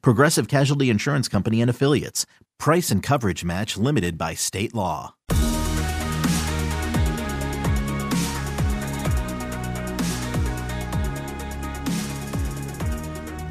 Progressive Casualty Insurance Company and Affiliates. Price and coverage match limited by state law.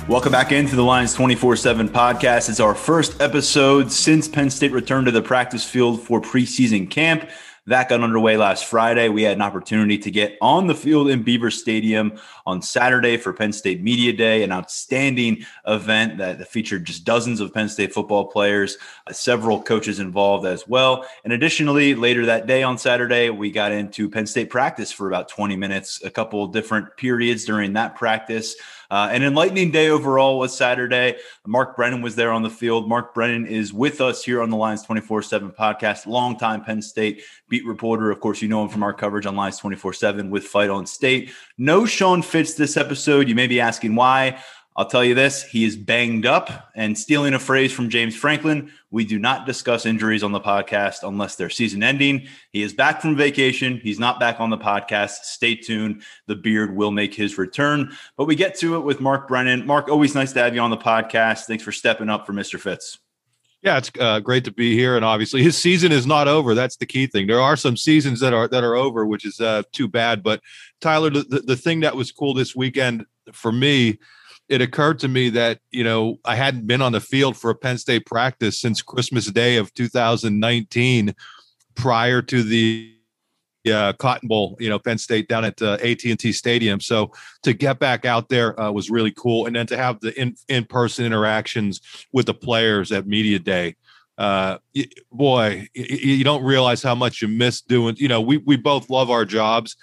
Welcome back into the Lions 24 7 podcast. It's our first episode since Penn State returned to the practice field for preseason camp. That got underway last Friday. We had an opportunity to get on the field in Beaver Stadium on Saturday for Penn State Media Day, an outstanding event that featured just dozens of Penn State football players, uh, several coaches involved as well. And additionally, later that day on Saturday, we got into Penn State practice for about 20 minutes, a couple different periods during that practice. Uh, an enlightening day overall was Saturday. Mark Brennan was there on the field. Mark Brennan is with us here on the Lions 24 7 podcast, longtime Penn State beat reporter. Of course, you know him from our coverage on Lions 24 7 with Fight on State. No Sean Fitz this episode. You may be asking why. I'll tell you this he is banged up. And stealing a phrase from James Franklin, we do not discuss injuries on the podcast unless they're season ending. He is back from vacation. He's not back on the podcast. Stay tuned. The beard will make his return. But we get to it with Mark Brennan. Mark, always nice to have you on the podcast. Thanks for stepping up for Mr. Fitz. Yeah, it's uh, great to be here, and obviously his season is not over. That's the key thing. There are some seasons that are that are over, which is uh, too bad. But Tyler, the, the thing that was cool this weekend for me it occurred to me that you know I hadn't been on the field for a Penn State practice since Christmas Day of 2019, prior to the uh, Cotton Bowl, you know, Penn State down at uh, AT&T Stadium. So to get back out there uh, was really cool, and then to have the in in person interactions with the players at media day. Uh, boy, you don't realize how much you miss doing. You know, we we both love our jobs,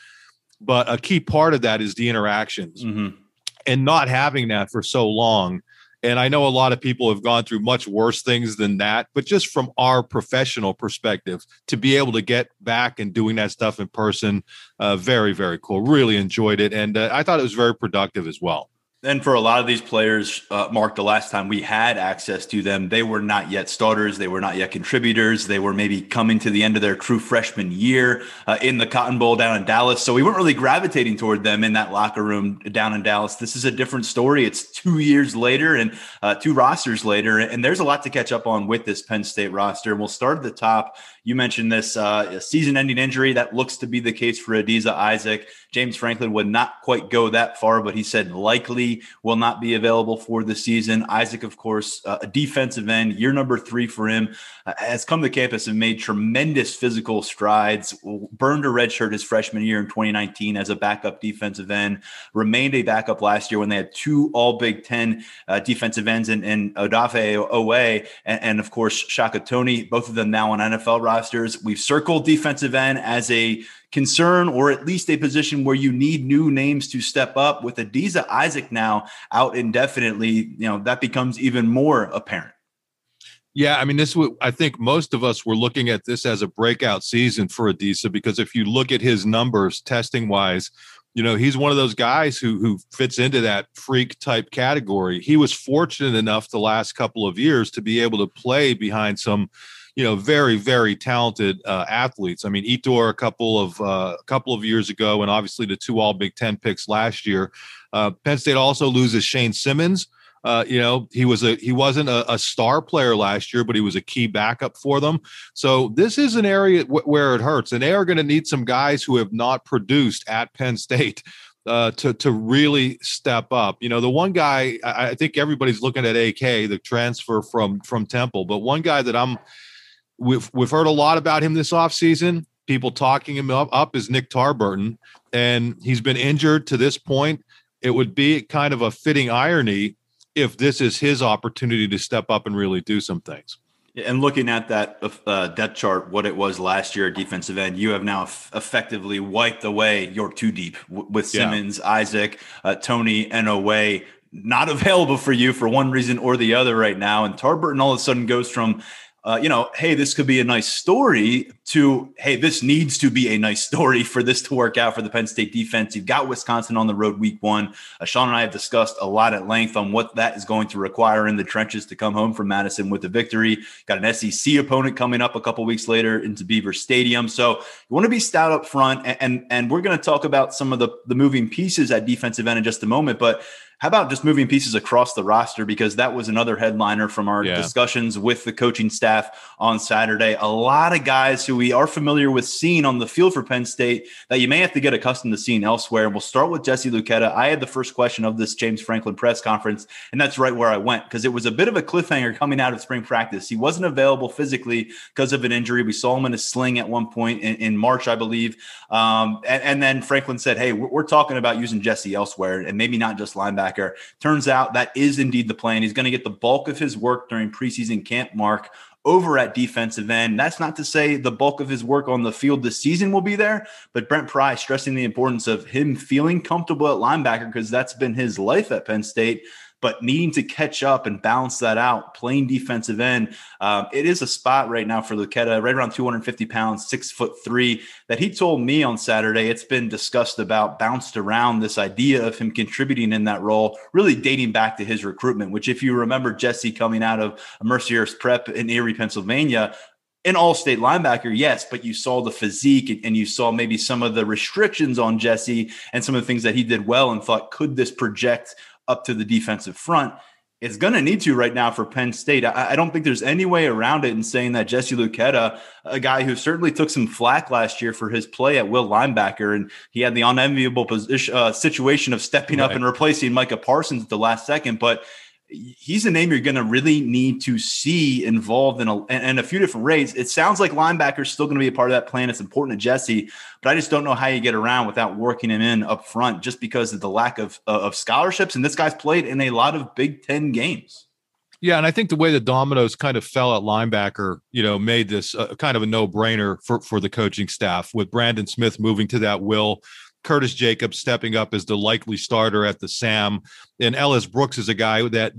but a key part of that is the interactions. Mm-hmm and not having that for so long and I know a lot of people have gone through much worse things than that, but just from our professional perspective, to be able to get back and doing that stuff in person, uh, very, very cool. Really enjoyed it. And uh, I thought it was very productive as well. And for a lot of these players, uh, Mark, the last time we had access to them, they were not yet starters. They were not yet contributors. They were maybe coming to the end of their true freshman year uh, in the Cotton Bowl down in Dallas. So we weren't really gravitating toward them in that locker room down in Dallas. This is a different story. It's two years later and uh, two rosters later. And there's a lot to catch up on with this Penn State roster. And we'll start at the top. You mentioned this uh, season ending injury. That looks to be the case for Adisa Isaac. James Franklin would not quite go that far, but he said likely will not be available for the season. Isaac, of course, uh, a defensive end, year number three for him, uh, has come to campus and made tremendous physical strides. Burned a redshirt his freshman year in 2019 as a backup defensive end. Remained a backup last year when they had two All Big Ten uh, defensive ends in, in Odafe Oweh and, and, of course Shaka Toney. Both of them now on NFL rosters. We've circled defensive end as a concern or at least a position where you need new names to step up with Adisa Isaac now out indefinitely, you know, that becomes even more apparent. Yeah, I mean, this. I think most of us were looking at this as a breakout season for Adisa because if you look at his numbers testing wise, you know he's one of those guys who who fits into that freak type category. He was fortunate enough the last couple of years to be able to play behind some you know, very, very talented uh, athletes. I mean, Yetur a couple of uh, a couple of years ago, and obviously the two All Big Ten picks last year. Uh, Penn State also loses Shane Simmons. Uh, you know, he was a he wasn't a, a, star player last year, but he was a key backup for them. So this is an area w- where it hurts, and they are going to need some guys who have not produced at Penn State. Uh, to to really step up. You know, the one guy I, I think everybody's looking at AK, the transfer from from Temple, but one guy that I'm we've we've heard a lot about him this offseason. People talking him up, up is Nick Tarburton, and he's been injured to this point. It would be kind of a fitting irony if this is his opportunity to step up and really do some things. And looking at that uh, depth chart, what it was last year at defensive end, you have now f- effectively wiped away your two deep w- with Simmons, yeah. Isaac, uh, Toney, and Oweh not available for you for one reason or the other right now. And Tarburton all of a sudden goes from uh, you know, hey, this could be a nice story to, hey, this needs to be a nice story for this to work out for the Penn State defense. You've got Wisconsin on the road week one. Uh, Sean and I have discussed a lot at length on what that is going to require in the trenches to come home from Madison with a victory. Got an SEC opponent coming up a couple weeks later into Beaver Stadium. So you want to be stout up front. And, and, and we're going to talk about some of the, the moving pieces at defensive end in just a moment. But how about just moving pieces across the roster? Because that was another headliner from our yeah. discussions with the coaching staff on Saturday. A lot of guys who we are familiar with seeing on the field for Penn State that you may have to get accustomed to seeing elsewhere. And We'll start with Jesse Luketa. I had the first question of this James Franklin press conference, and that's right where I went because it was a bit of a cliffhanger coming out of spring practice. He wasn't available physically because of an injury. We saw him in a sling at one point in, in March, I believe. Um, and, and, then Franklin said, Hey, we're, we're talking about using Jesse elsewhere and maybe not just linebacker linebacker. Turns out that is indeed the plan. He's going to get the bulk of his work during preseason camp mark over at defensive end. That's not to say the bulk of his work on the field this season will be there, but Brent Pry stressing the importance of him feeling comfortable at linebacker because that's been his life at Penn State but needing to catch up and balance that out, playing defensive end, um, it is a spot right now for Luketa, right around 250 pounds, six foot three, that he told me on Saturday. It's been discussed about, bounced around this idea of him contributing in that role, really dating back to his recruitment, which, if you remember Jesse coming out of Mercyhurst Prep in Erie, Pennsylvania, an all-state linebacker, yes, but you saw the physique and you saw maybe some of the restrictions on Jesse and some of the things that he did well and thought, could this project up to the defensive front. It's going to need to right now for Penn State. I, I, don't think there's any way around it in saying that Jesse Luketa, a guy who certainly took some flack last year for his play at will linebacker, and he had the unenviable position, uh, situation of stepping right. up and replacing Micah Parsons at the last second. But he's a name you're going to really need to see involved in a, in a few different rates. It sounds like linebacker is still going to be a part of that plan. It's important to Jesse, but I just don't know how you get around without working him in up front just because of the lack of, of scholarships. And this guy's played in a lot of Big Ten games. Yeah, and I think the way the dominoes kind of fell at linebacker, you know, made this kind of a no-brainer for for the coaching staff with Brandon Smith moving to that will Curtis Jacobs stepping up as the likely starter at the Sam, and Ellis Brooks is a guy that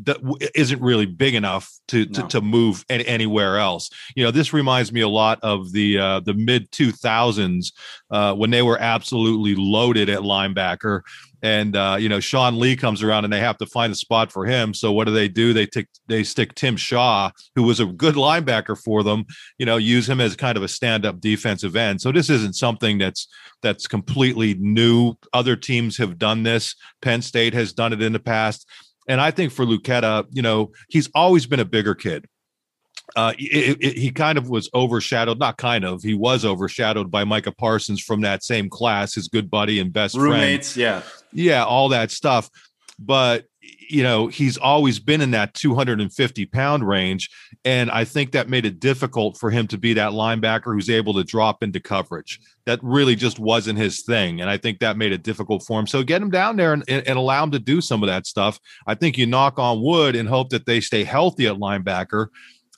isn't really big enough to no. to, to, move any, anywhere else. You know, this reminds me a lot of the uh, the mid two thousands uh, when they were absolutely loaded at linebacker and uh, you know Sean Lee comes around and they have to find a spot for him. So what do they do? They take they stick Tim Shaw, who was a good linebacker for them. You know, use him as kind of a stand up defensive end. So this isn't something that's that's completely new. Other teams have done this. Penn State has done it in the past. And I think for Luketa, you know, he's always been a bigger kid uh, it, it, he kind of was overshadowed, not kind of, he was overshadowed by Micah Parsons from that same class, his good buddy and best roommates, friend. yeah, yeah, all that stuff. But you know, he's always been in that 250 pound range, and I think that made it difficult for him to be that linebacker who's able to drop into coverage. That really just wasn't his thing, and I think that made it difficult for him. So get him down there and, and allow him to do some of that stuff. I think you knock on wood and hope that they stay healthy at linebacker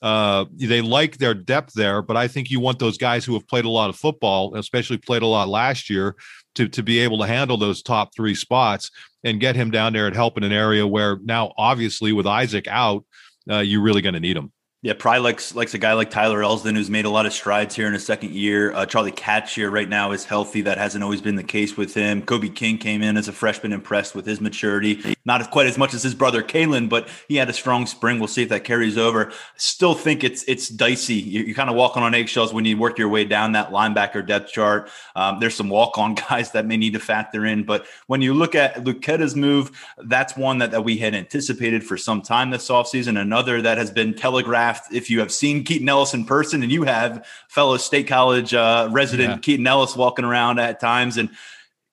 uh, they like their depth there, but I think you want those guys who have played a lot of football, especially played a lot last year, to to be able to handle those top three spots and get him down there and help in an area where now, obviously, with Isaac out, uh, you're really going to need him. Yeah, probably likes likes a guy like Tyler Elsdon who's made a lot of strides here in his second year. Uh, Charlie Katshir right now is healthy. That hasn't always been the case with him. Kobe King came in as a freshman, impressed with his maturity. Not quite as much as his brother Kalen, but he had a strong spring. We'll see if that carries over. Still think it's it's dicey. You're, you're kind of walking on eggshells when you work your way down that linebacker depth chart. Um, there's some walk on guys that may need to factor in, but when you look at Luketa's move, that's one that, that we had anticipated for some time this offseason. Another that has been telegraphed if you have seen Keaton Ellis in person, and you have fellow State College uh, resident yeah. Keaton Ellis walking around at times, and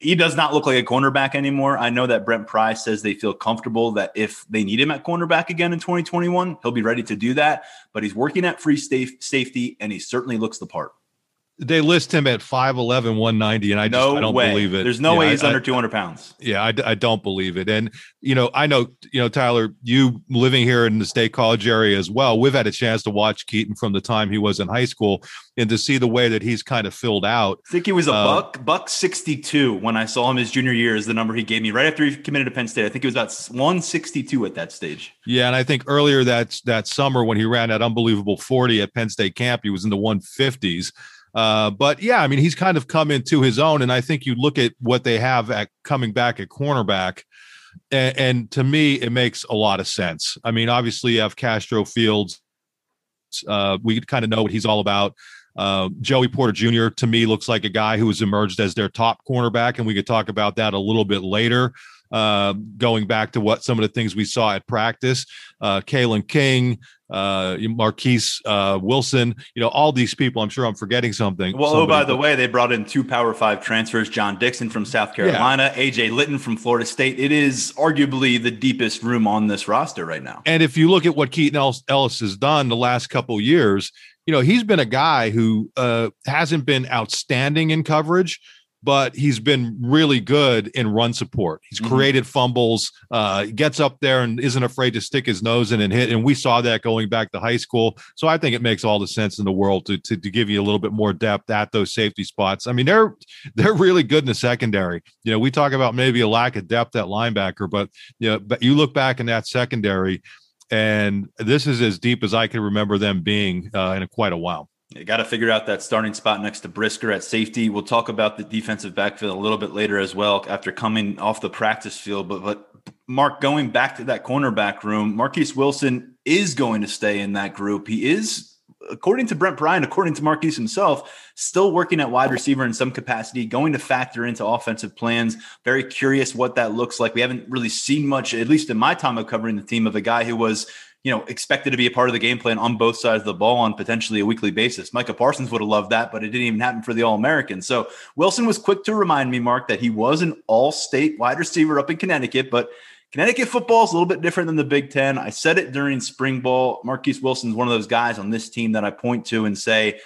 he does not look like a cornerback anymore. I know that Brent Pry says they feel comfortable that if they need him at cornerback again in 2021, he'll be ready to do that. But he's working at free safety, and he certainly looks the part. They list him at 5'11, 190, and I just no I don't way. believe it. There's no yeah, way he's I, under 200 pounds. Yeah, I, I don't believe it. And, you know, I know, you know, Tyler, you living here in the state college area as well, we've had a chance to watch Keaton from the time he was in high school and to see the way that he's kind of filled out. I think he was a uh, buck, buck 62 when I saw him his junior year is the number he gave me right after he committed to Penn State. I think it was about 162 at that stage. Yeah. And I think earlier that, that summer when he ran that unbelievable 40 at Penn State camp, he was in the 150s. Uh, but yeah, I mean, he's kind of come into his own, and I think you look at what they have at coming back at cornerback, and, and to me, it makes a lot of sense. I mean, obviously, you have Castro Fields. Uh, we kind of know what he's all about. Uh, Joey Porter Jr. to me looks like a guy who has emerged as their top cornerback, and we could talk about that a little bit later. Uh, going back to what some of the things we saw at practice, uh, Kalen King, uh, Marquise uh, Wilson, you know, all these people. I'm sure I'm forgetting something. Well, somebody, oh, by the way, they brought in two Power Five transfers: John Dixon from South Carolina, yeah. AJ Lytton from Florida State. It is arguably the deepest room on this roster right now. And if you look at what Keaton Ellis has done the last couple years, you know, he's been a guy who uh, hasn't been outstanding in coverage but he's been really good in run support. He's mm-hmm. created fumbles, uh, gets up there and isn't afraid to stick his nose in and hit. And we saw that going back to high school. So I think it makes all the sense in the world to, to, to give you a little bit more depth at those safety spots. I mean, they're they're really good in the secondary. You know, we talk about maybe a lack of depth at linebacker, but you know, but you look back in that secondary, and this is as deep as I can remember them being uh, in quite a while. You got to figure out that starting spot next to Brisker at safety. We'll talk about the defensive backfield a little bit later as well after coming off the practice field. But, but Mark, going back to that cornerback room, Marquise Wilson is going to stay in that group. He is, according to Brent Pry, according to Marquise himself, still working at wide receiver in some capacity, going to factor into offensive plans. Very curious what that looks like. We haven't really seen much, at least in my time of covering the team, of a guy who was you know, expected to be a part of the game plan on both sides of the ball on potentially a weekly basis. Micah Parsons would have loved that, but it didn't even happen for the All American. So Wilson was quick to remind me, Mark, that he was an all state wide receiver up in Connecticut, but Connecticut football is a little bit different than the Big Ten. I said it during spring ball. Marquise Wilson is one of those guys on this team that I point to and say,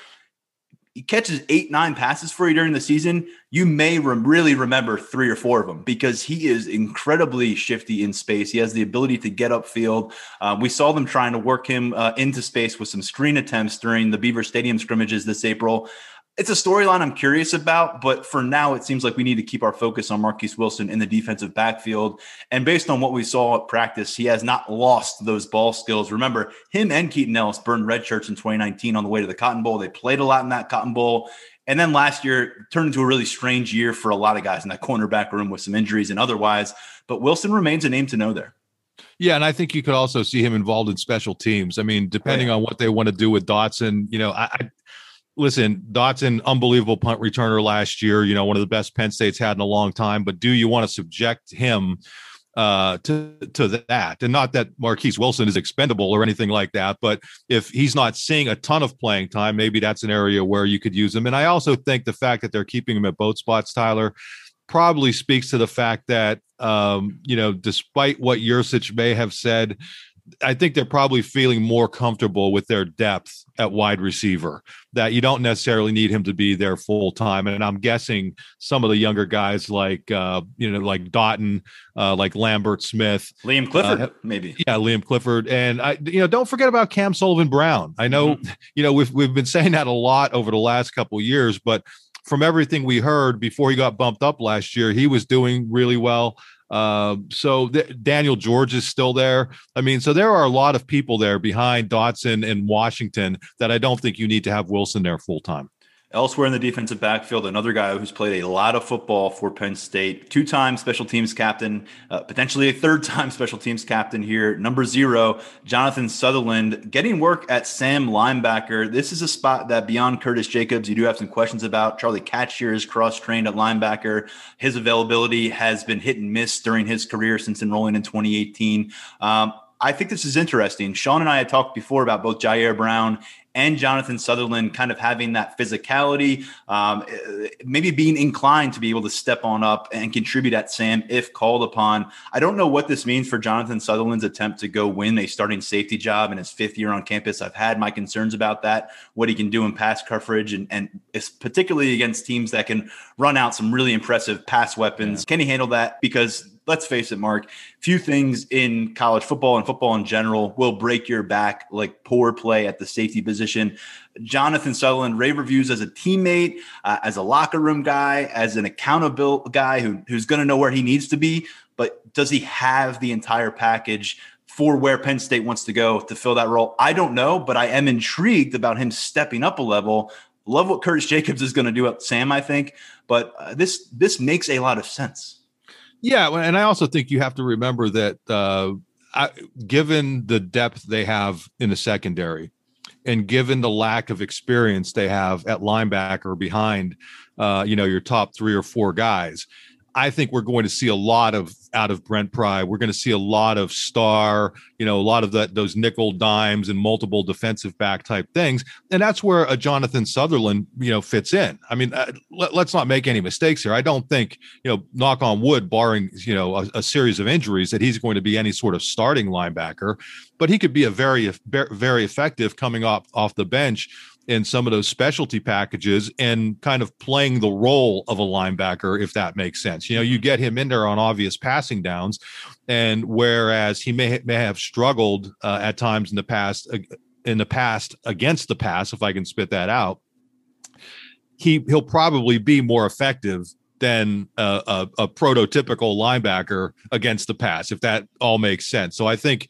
he catches eight, nine passes for you during the season, you may re- really remember three or four of them because he is incredibly shifty in space. He has the ability to get upfield. Uh, we saw them trying to work him uh, into space with some screen attempts during the Beaver Stadium scrimmages this April it's a storyline I'm curious about, but for now, it seems like we need to keep our focus on Marquise Wilson in the defensive backfield. And based on what we saw at practice, he has not lost those ball skills. Remember, him and Keaton Ellis burned red shirts in 2019 on the way to the Cotton Bowl. They played a lot in that Cotton Bowl. And then last year turned into a really strange year for a lot of guys in that cornerback room with some injuries and otherwise. But Wilson remains a name to know there. Yeah, and I think you could also see him involved in special teams. I mean, depending oh, yeah. on what they want to do with Dotson, you know, I, listen, Dotson, unbelievable punt returner last year, you know, one of the best Penn State's had in a long time. But do you want to subject him uh, to to that? And not that Marquise Wilson is expendable or anything like that, but if he's not seeing a ton of playing time, maybe that's an area where you could use him. And I also think the fact that they're keeping him at both spots, Tyler, probably speaks to the fact that um, you know, despite what Yurcich may have said I think they're probably feeling more comfortable with their depth at wide receiver. That you don't necessarily need him to be there full time. And I'm guessing some of the younger guys like uh, you know like Dotton, uh, like Lambert Smith, Liam Clifford, uh, maybe. Yeah, Liam Clifford, and I you know don't forget about Cam Sullivan Brown. I know mm-hmm. you know we've we've been saying that a lot over the last couple years, but from everything we heard before he got bumped up last year, he was doing really well. Uh, so th- Daniel George is still there. I mean, so there are a lot of people there behind Dotson and Washington that I don't think you need to have Wilson there full time. Elsewhere in the defensive backfield, another guy who's played a lot of football for Penn State, two time special teams captain, uh, potentially a third time special teams captain here, number zero, Jonathan Sutherland, getting work at Sam linebacker. This is a spot that beyond Curtis Jacobs, you do have some questions about. Charlie Katshir is cross trained at linebacker. His availability has been hit and miss during his career since enrolling in 2018. Um, I think this is interesting. Sean and I had talked before about both Ji'Ayir Brown and Jonathan Sutherland kind of having that physicality, um, maybe being inclined to be able to step on up and contribute at Sam if called upon. I don't know what this means for Jonathan Sutherland's attempt to go win a starting safety job in his fifth year on campus. I've had my concerns about that, what he can do in pass coverage, and, and particularly against teams that can run out some really impressive pass weapons. Yeah. Can he handle that? Because let's face it, Mark, few things in college football and football in general will break your back like poor play at the safety position. Jonathan Sutherland, rave reviews as a teammate, uh, as a locker room guy, as an accountable guy who, who's going to know where he needs to be. But does he have the entire package for where Penn State wants to go to fill that role? I don't know, but I am intrigued about him stepping up a level. Love what Curtis Jacobs is going to do at Sam, I think, but uh, this this makes a lot of sense. Yeah, and I also think you have to remember that uh, I, given the depth they have in the secondary, and given the lack of experience they have at linebacker behind, uh, you know, your top three or four guys, I think we're going to see a lot of out of Brent Pry. We're going to see a lot of star, you know, a lot of that those nickel dimes and multiple defensive back type things, and that's where a Jonathan Sutherland, you know, fits in. I mean, uh, let, us not make any mistakes here. I don't think, you know, knock on wood, barring you know a, a series of injuries, that he's going to be any sort of starting linebacker, but he could be a very very effective coming off off the bench in some of those specialty packages and kind of playing the role of a linebacker, if that makes sense. You know, you get him in there on obvious passing downs, and whereas he may may have struggled uh, at times in the past in the past against the pass, if I can spit that out, he he'll probably be more effective than a, a, a, prototypical linebacker against the pass, if that all makes sense. So I think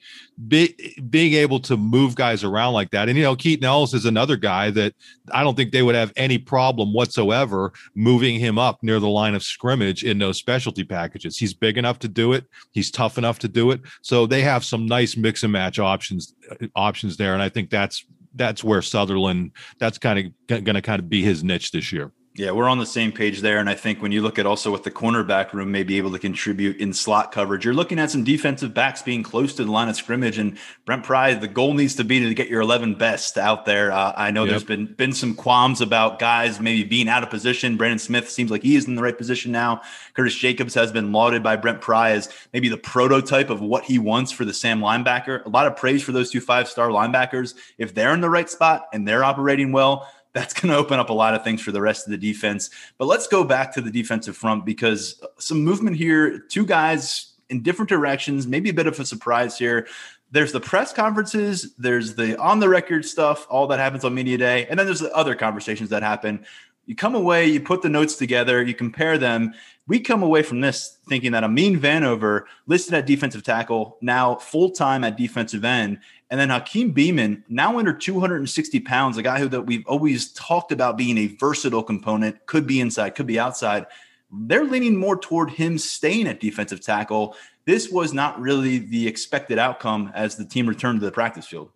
be, being able to move guys around like that, and you know, Keaton Ellis is another guy that I don't think they would have any problem whatsoever moving him up near the line of scrimmage in those specialty packages. He's big enough to do it. He's tough enough to do it. So they have some nice mix and match options options there, and I think that's that's where Sutherland that's kind of going to kind of be his niche this year. Yeah, we're on the same page there. And I think when you look at also what the cornerback room may be able to contribute in slot coverage, you're looking at some defensive backs being close to the line of scrimmage. And Brent Pry, the goal needs to be to get your 11 best out there. Uh, I know yep. there's been been some qualms about guys maybe being out of position. Brandon Smith seems like he is in the right position now. Curtis Jacobs has been lauded by Brent Pry as maybe the prototype of what he wants for the Sam linebacker. A lot of praise for those two five star linebackers. If they're in the right spot and they're operating well, that's going to open up a lot of things for the rest of the defense. But let's go back to the defensive front because some movement here, two guys in different directions, maybe a bit of a surprise here. There's the press conferences, there's the on the record stuff, all that happens on media day, and then there's the other conversations that happen. You come away, you put the notes together, you compare them. We come away from this thinking that Amin Vanover, listed at defensive tackle, now full time at defensive end, and then Hakeem Beamon, now under 260 pounds, a guy who that we've always talked about being a versatile component, could be inside, could be outside. They're leaning more toward him staying at defensive tackle. This was not really the expected outcome as the team returned to the practice field.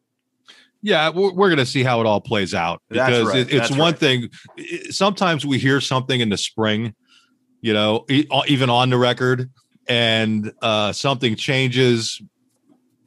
Yeah, we're, we're going to see how it all plays out because right. it, it's That's one right. thing. Sometimes we hear something in the spring, you know, even on the record, and uh, something changes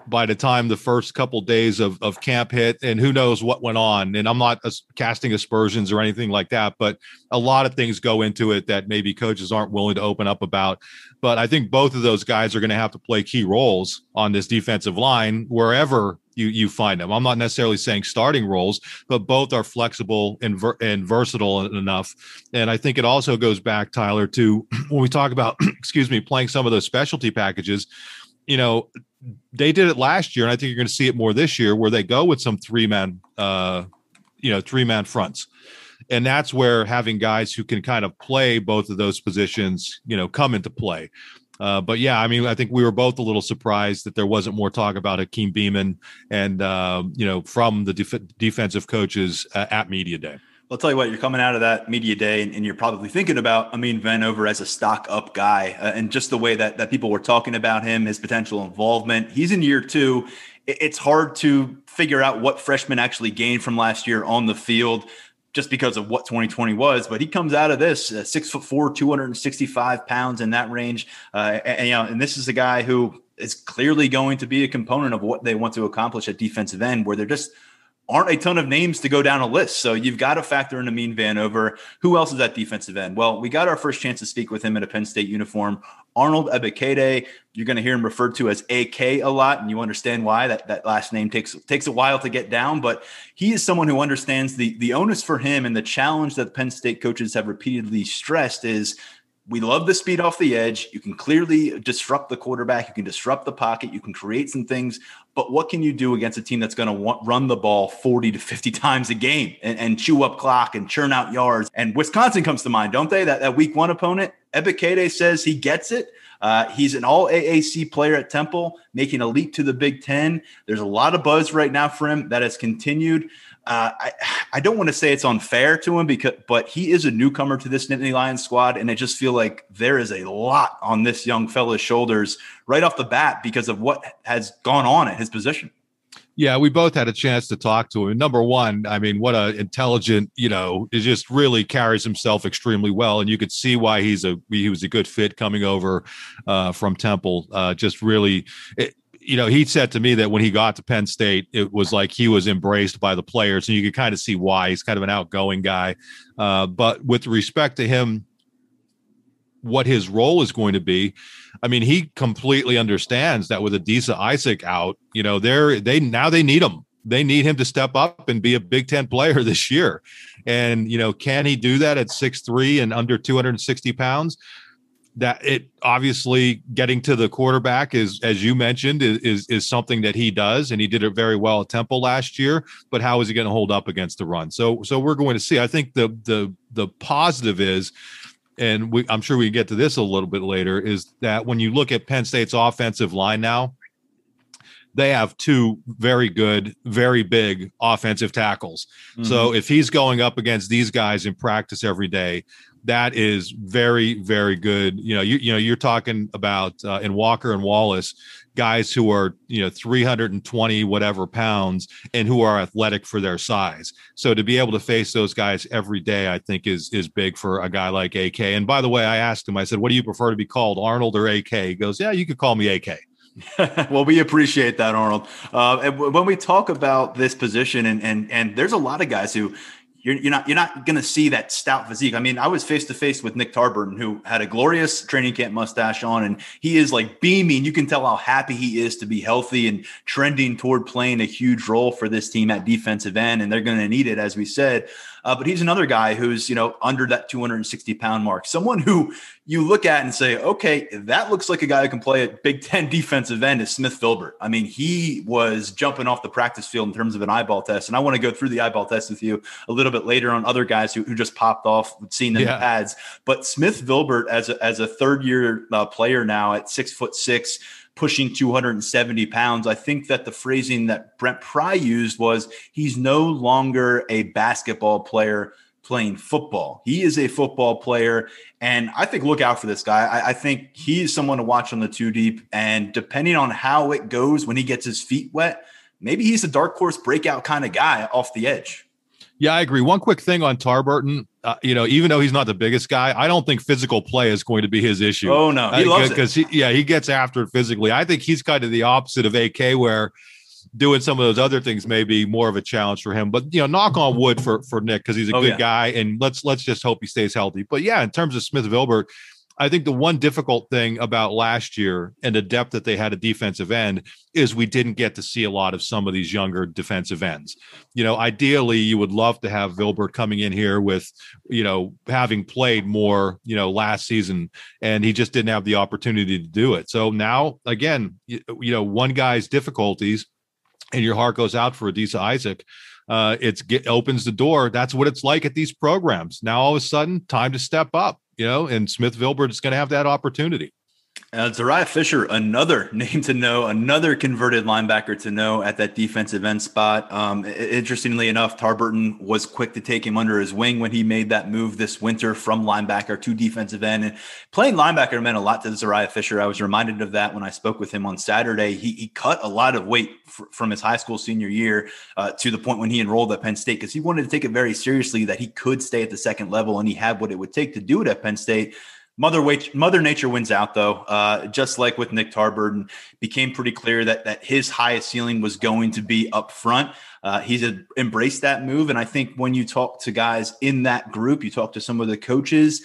by the time the first couple days of, of camp hit and who knows what went on. And i'm not casting aspersions or anything like that but a lot of things go into it that maybe coaches aren't willing to open up about. But i think both of those guys are going to have to play key roles on this defensive line wherever you you find them. I'm not necessarily saying starting roles but both are flexible and, ver- and versatile enough. And i think it also goes back tyler to when we talk about excuse me playing some of those specialty packages you know they did it last year, and I think you're going to see it more this year, where they go with some three man, uh, you know, three man fronts, and that's where having guys who can kind of play both of those positions, you know, come into play. Uh, but yeah, I mean, I think we were both a little surprised that there wasn't more talk about Hakeem Beamon and uh, you know from the def- defensive coaches uh, at media day. I'll tell you what, you're coming out of that media day and, and you're probably thinking about Amin Vanover as a stock up guy uh, and just the way that, that people were talking about him, his potential involvement. He's in year two. It's hard to figure out what freshmen actually gained from last year on the field just because of what 2020 was. But he comes out of this uh, six foot four, 265 pounds in that range. Uh, and, and, you know, and this is a guy who is clearly going to be a component of what they want to accomplish at defensive end, where they're just aren't a ton of names to go down a list. So you've got to factor in Amin Vanover. Who else is at defensive end? Well, we got our first chance to speak with him in a Penn State uniform. Arnold Ebiketie. You're going to hear him referred to as AK a lot, and you understand why that, that last name takes takes a while to get down. But he is someone who understands the the onus for him and the challenge that Penn State coaches have repeatedly stressed is we love the speed off the edge. You can clearly disrupt the quarterback. You can disrupt the pocket. You can create some things. But what can you do against a team that's going to run the ball 40 to 50 times a game and, and, chew up clock and churn out yards? And Wisconsin comes to mind, don't they? That, that week one opponent. Ebiketie says he gets it. Uh, he's an all AAC player at Temple, making a leap to the Big Ten. There's a lot of buzz right now for him that has continued. Uh, I, I don't want to say it's unfair to him because, but he is a newcomer to this Nittany Lions squad, and I just feel like there is a lot on this young fella's shoulders right off the bat because of what has gone on at his position. Yeah, we both had a chance to talk to him. Number one, I mean, what a intelligent, you know, it just really carries himself extremely well, and you could see why he's a he was a good fit coming over uh, from Temple. Uh, just really, it, you know, he said to me that when he got to Penn State, it was like he was embraced by the players, and you could kind of see why. He's kind of an outgoing guy. Uh, but with respect to him, what his role is going to be, I mean, he completely understands that with Adisa Isaac out, you know, they're they now they need him. They need him to step up and be a Big Ten player this year. And you know, can he do that at six three and under two hundred and sixty pounds? That it obviously getting to the quarterback is as you mentioned is, is, something that he does and he did it very well at Temple last year but how is he going to hold up against the run so so we're going to see I think the the the positive is and we, I'm sure we can get to this a little bit later is that when you look at Penn State's offensive line now they have two very good, very big offensive tackles. Mm-hmm. So if he's going up against these guys in practice every day, that is very very good. You know you, you know you're talking about uh, in walker and wallace guys who are you know 320 whatever pounds and who are athletic for their size. So to be able to face those guys every day i think is is big for a guy like ak and by the way i asked him i said what do you prefer to be called arnold or ak he goes yeah you could call me ak well, we appreciate that, Arnold. Uh, and when we talk about this position, and and and there's a lot of guys who you're, you're not you're not going to see that stout physique. I mean, I was face to face with Nick Tarburton, who had a glorious training camp mustache on, and he is like beaming. You can tell how happy he is to be healthy and trending toward playing a huge role for this team at defensive end, and they're going to need it, as we said. Uh, but he's another guy who's, you know, under that 260 pound mark. Someone who you look at and say, okay, that looks like a guy who can play at Big Ten defensive end is Smith Vilbert. I mean, he was jumping off the practice field in terms of an eyeball test. And I want to go through the eyeball test with you a little bit later on other guys who, who just popped off, seen in yeah. the pads. But Smith Vilbert, as a, as a third year uh, player now at six foot six, pushing 270 pounds. I think that the phrasing that Brent Pry used was he's no longer a basketball player playing football. He is a football player. And I think look out for this guy. I, I think he's someone to watch on the two deep. And depending on how it goes when he gets his feet wet, maybe he's a dark horse breakout kind of guy off the edge. Yeah, I agree. One quick thing on Tarburton, uh, you know, even though he's not the biggest guy, I don't think physical play is going to be his issue. Oh no, he uh, loves because he, yeah, he gets after it physically. I think he's kind of the opposite of AK, where doing some of those other things may be more of a challenge for him. But you know, knock on wood for for Nick because he's a oh, good yeah. guy, and let's let's just hope he stays healthy. But yeah, in terms of Smith Vilbert, I think the one difficult thing about last year and the depth that they had at defensive end is we didn't get to see a lot of some of these younger defensive ends. You know, ideally, you would love to have Vilbert coming in here with, you know, having played more, you know, last season, and he just didn't have the opportunity to do it. So now, again, you, you know, one guy's difficulties, and your heart goes out for Adisa Isaac. Uh, it's get opens the door. That's what it's like at these programs. Now all of a sudden, time to step up you know, and Smith Vilbert is going to have that opportunity. Uh, Zuriah Fisher, another name to know, another converted linebacker to know at that defensive end spot. Um, interestingly enough, Tarburton was quick to take him under his wing when he made that move this winter from linebacker to defensive end. And playing linebacker meant a lot to Zuriah Fisher. I was reminded of that when I spoke with him on Saturday. He, he cut a lot of weight from his high school senior year uh, to the point when he enrolled at Penn State because he wanted to take it very seriously that he could stay at the second level and he had what it would take to do it at Penn State. Mother, Mother Nature wins out, though. Uh, just like with Nick Tarburton, became pretty clear that that his highest ceiling was going to be up front. Uh, he's a, embraced that move, and I think when you talk to guys in that group, you talk to some of the coaches.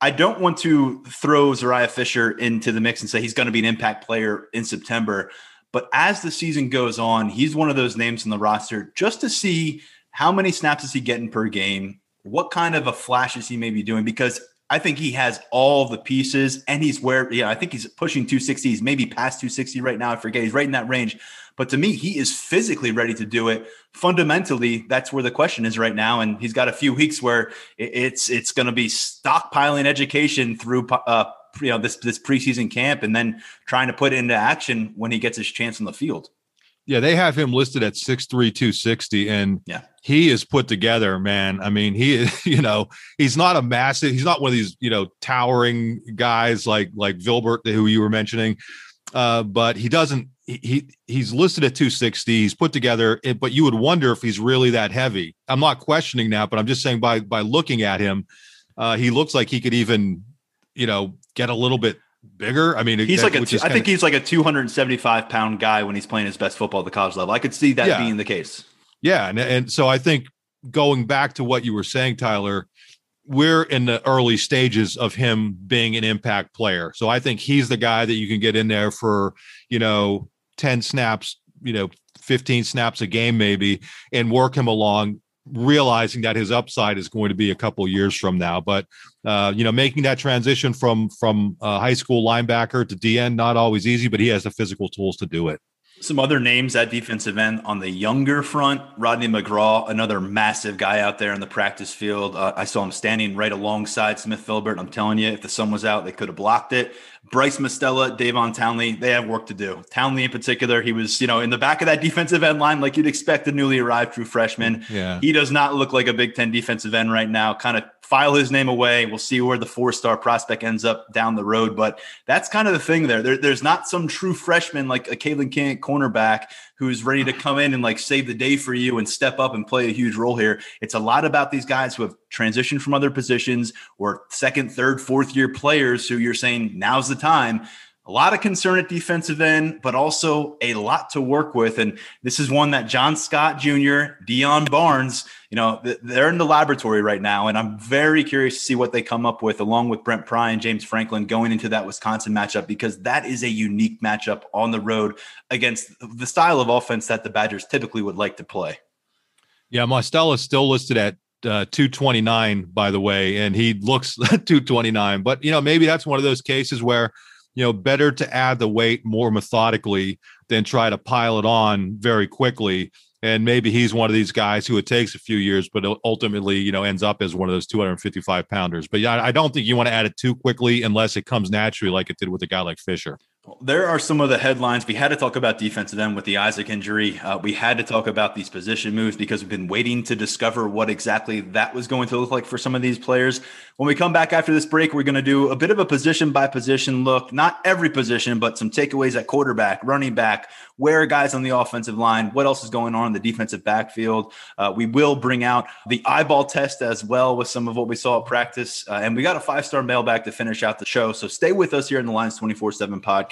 I don't want to throw Zuriah Fisher into the mix and say he's going to be an impact player in September. But as the season goes on, he's one of those names in the roster just to see how many snaps is he getting per game, what kind of a flash is he maybe doing? Because I think he has all the pieces and he's where, yeah, I think he's pushing 260. He's maybe past 260 right now. I forget. He's right in that range. But to me, he is physically ready to do it. Fundamentally, that's where the question is right now. And he's got a few weeks where it's it's going to be stockpiling education through uh, you know this this preseason camp and then trying to put it into action when he gets his chance on the field. Yeah, they have him listed at 6'3, 260. And yeah, he is put together, man. I mean, he is, you know, he's not a massive, he's not one of these, you know, towering guys like like Vilbert, who you were mentioning. Uh, but he doesn't he he's listed at 260 he's put together but you would wonder if he's really that heavy i'm not questioning that but i'm just saying by by looking at him uh, he looks like he could even you know get a little bit bigger. I mean, he's that, like a. I think he's like a 275 pound guy when he's playing his best football at the college level. I could see that yeah. being the case. Yeah, and and so I think going back to what you were saying, Tyler, we're in the early stages of him being an impact player. So I think he's the guy that you can get in there for you know 10 snaps, you know 15 snaps a game maybe, and work him along realizing that his upside is going to be a couple years from now. But uh, you know, making that transition from from uh, high school linebacker to DN not always easy, but he has the physical tools to do it. Some other names at defensive end on the younger front, Rodney McGraw, another massive guy out there in the practice field. Uh, I saw him standing right alongside Smith Vilbert. I'm telling you, if the sun was out, they could have blocked it. Bryce Mostella, Davon Townley, they have work to do. Townley in particular, he was, you know, in the back of that defensive end line, like you'd expect a newly arrived true freshman. Yeah. He does not look like a Big Ten defensive end right now. Kind of file his name away. We'll see where the four star prospect ends up down the road. But that's kind of the thing there. there there's not some true freshman like a Kalen King cornerback who's ready to come in and like save the day for you and step up and play a huge role here. It's a lot about these guys who have transitioned from other positions or second, third, fourth year players who you're saying now's the time a lot of concern at defensive end, but also a lot to work with. And this is one that John Scott Jr., Deion Barnes, you know, they're in the laboratory right now. And I'm very curious to see what they come up with, along with Brent Pry and James Franklin going into that Wisconsin matchup, because that is a unique matchup on the road against the style of offense that the Badgers typically would like to play. Yeah, Mostella is still listed at uh, 229, by the way, and he looks 229. But, you know, maybe that's one of those cases where – you know, better to add the weight more methodically than try to pile it on very quickly. And maybe he's one of these guys who it takes a few years, but ultimately, you know, ends up as one of those 255 pounders. But yeah, I don't think you want to add it too quickly unless it comes naturally, like it did with a guy like Fisher. There are some of the headlines. We had to talk about defensive end with the Isaac injury. Uh, we had to talk about these position moves because we've been waiting to discover what exactly that was going to look like for some of these players. When we come back after this break, we're going to do a bit of a position by position look, not every position, but some takeaways at quarterback, running back, where guys on the offensive line, what else is going on in the defensive backfield. Uh, we will bring out the eyeball test as well with some of what we saw at practice. Uh, and we got a five star mailbag to finish out the show. So stay with us here in the Lions 24 7 podcast.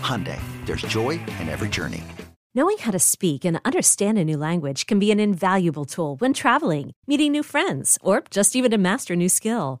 Hyundai, there's joy in every journey. Knowing how to speak and understand a new language can be an invaluable tool when traveling, meeting new friends, or just even to master a new skill.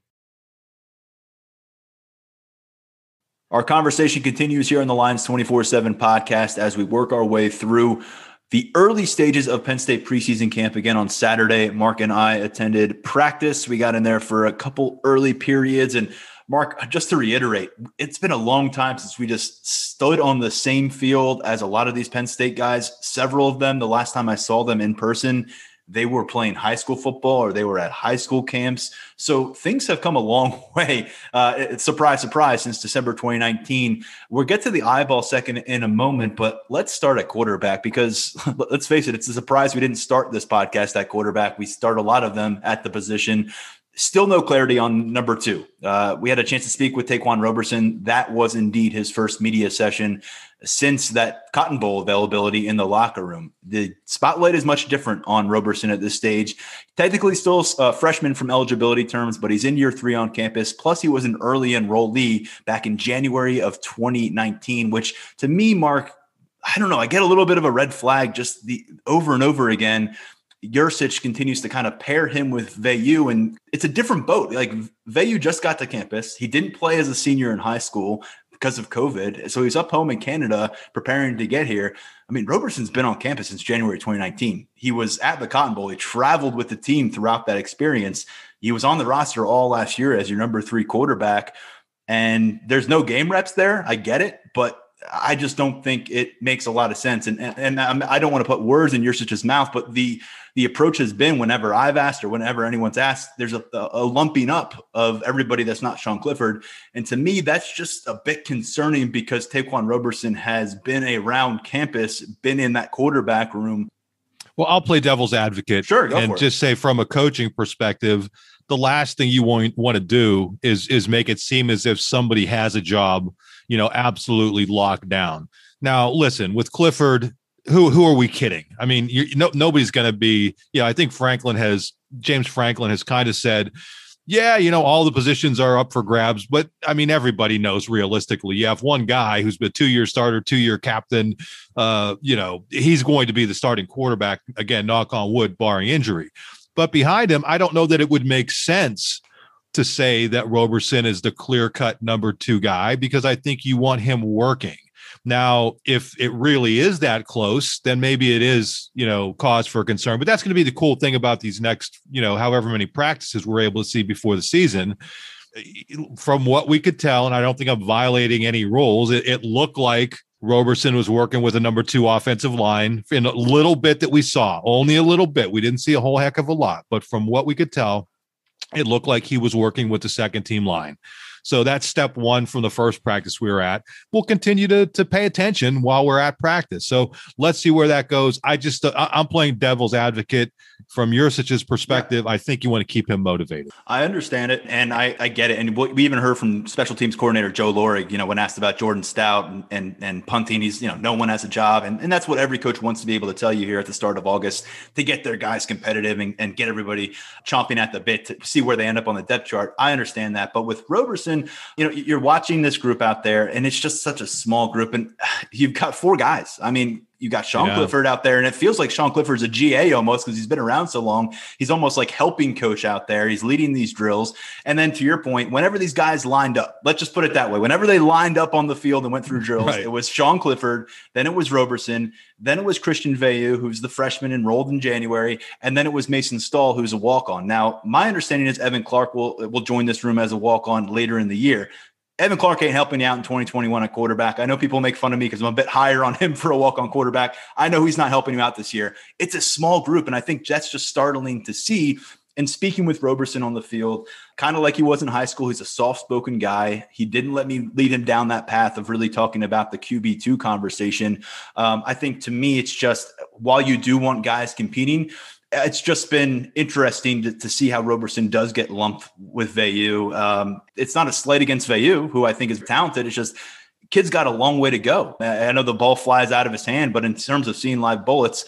Our conversation continues here on the Lions 24-7 podcast as we work our way through the early stages of Penn State preseason camp again on Saturday. Mark and I attended practice. We got in there for a couple early periods. And Mark, just to reiterate, it's been a long time since we just stood on the same field as a lot of these Penn State guys. Several of them, the last time I saw them in person, they were playing high school football or they were at high school camps. So things have come a long way. Uh, surprise, surprise, since December 2019. We'll get to the eyeball second in a moment, but let's start at quarterback because let's face it, it's a surprise we didn't start this podcast at quarterback. We start a lot of them at the position. Still no clarity on number two. Uh, we had a chance to speak with Ta'Quan Roberson. That was indeed his first media session since that Cotton Bowl availability in the locker room. The spotlight is much different on Roberson at this stage. Technically, still a freshman from eligibility terms, but he's in year three on campus. Plus, he was an early enrollee back in January of 2019, which to me, Mark, I don't know, I get a little bit of a red flag just the over and over again Yurcich continues to kind of pair him with Veilleux, and it's a different boat. Like Veilleux just got to campus. He didn't play as a senior in high school because of COVID. So he's up home in Canada preparing to get here. I mean, Roberson's been on campus since January 2019. He was at the Cotton Bowl. He traveled with the team throughout that experience. He was on the roster all last year as your number three quarterback. And there's no game reps there. I get it, but I just don't think it makes a lot of sense. And and, and I don't want to put words in Yurcich's mouth, but the the approach has been whenever I've asked or whenever anyone's asked, there's a, a lumping up of everybody that's not Sean Clifford. And to me, that's just a bit concerning because Ta'Quan Roberson has been around campus, been in that quarterback room. Well, I'll play devil's advocate. Sure, and just say from a coaching perspective, the last thing you want want to do is is make it seem as if somebody has a job, you know, absolutely locked down. Now, listen, with Clifford, who who are we kidding? I mean, you no, nobody's going to be. Yeah, I think Franklin has James Franklin has kind of said, yeah, you know, all the positions are up for grabs, but I mean, everybody knows realistically, you have one guy who's been two year starter, two year captain. Uh, you know, he's going to be the starting quarterback again. Knock on wood, barring injury. But behind him, I don't know that it would make sense to say that Roberson is the clear cut number two guy because I think you want him working. Now, if it really is that close, then maybe it is, you know, cause for concern. But that's going to be the cool thing about these next, you know, however many practices we're able to see before the season. From what we could tell, and I don't think I'm violating any rules, it, it looked like Roberson was working with a number two offensive line in a little bit that we saw, only a little bit. We didn't see a whole heck of a lot, but from what we could tell, it looked like he was working with the second team line. So that's step one from the first practice we were at. We'll continue to, to pay attention while we're at practice. So let's see where that goes. I just, uh, I'm playing devil's advocate from Yurcich's perspective. Yeah. I think you want to keep him motivated. I understand it and I, I get it. And we even heard from special teams coordinator Joe Lorig, you know, when asked about Jordan Stout and, and, and punting, he's, you know, no one has a job. And, and that's what every coach wants to be able to tell you here at the start of August to get their guys competitive and, and get everybody chomping at the bit to see where they end up on the depth chart. I understand that. But with Roberson, you know, you're watching this group out there, and it's just such a small group, and you've got four guys. I mean, you got Sean yeah. Clifford out there, and it feels like Sean Clifford's a GA almost because he's been around so long. He's almost like helping coach out there. He's leading these drills. And then to your point, whenever these guys lined up, let's just put it that way. Whenever they lined up on the field and went through drills, right. it was Sean Clifford, then it was Roberson, then it was Christian Veilleux, who's the freshman enrolled in January, and then it was Mason Stahl, who's a walk-on. Now, my understanding is Evan Clark will will join this room as a walk-on later in the year. Evan Clark ain't helping you out in 2021 at quarterback. I know people make fun of me because I'm a bit higher on him for a walk on quarterback. I know he's not helping you out this year. It's a small group, and I think that's just startling to see. And speaking with Roberson on the field, kind of like he was in high school, he's a soft spoken guy. He didn't let me lead him down that path of really talking about the QB2 conversation. Um, I think to me, it's just while you do want guys competing, it's just been interesting to, to, see how Roberson does get lumped with Veilleux. Um, it's not a slight against Veilleux, who I think is talented. It's just kid's got a long way to go. I know the ball flies out of his hand, but in terms of seeing live bullets,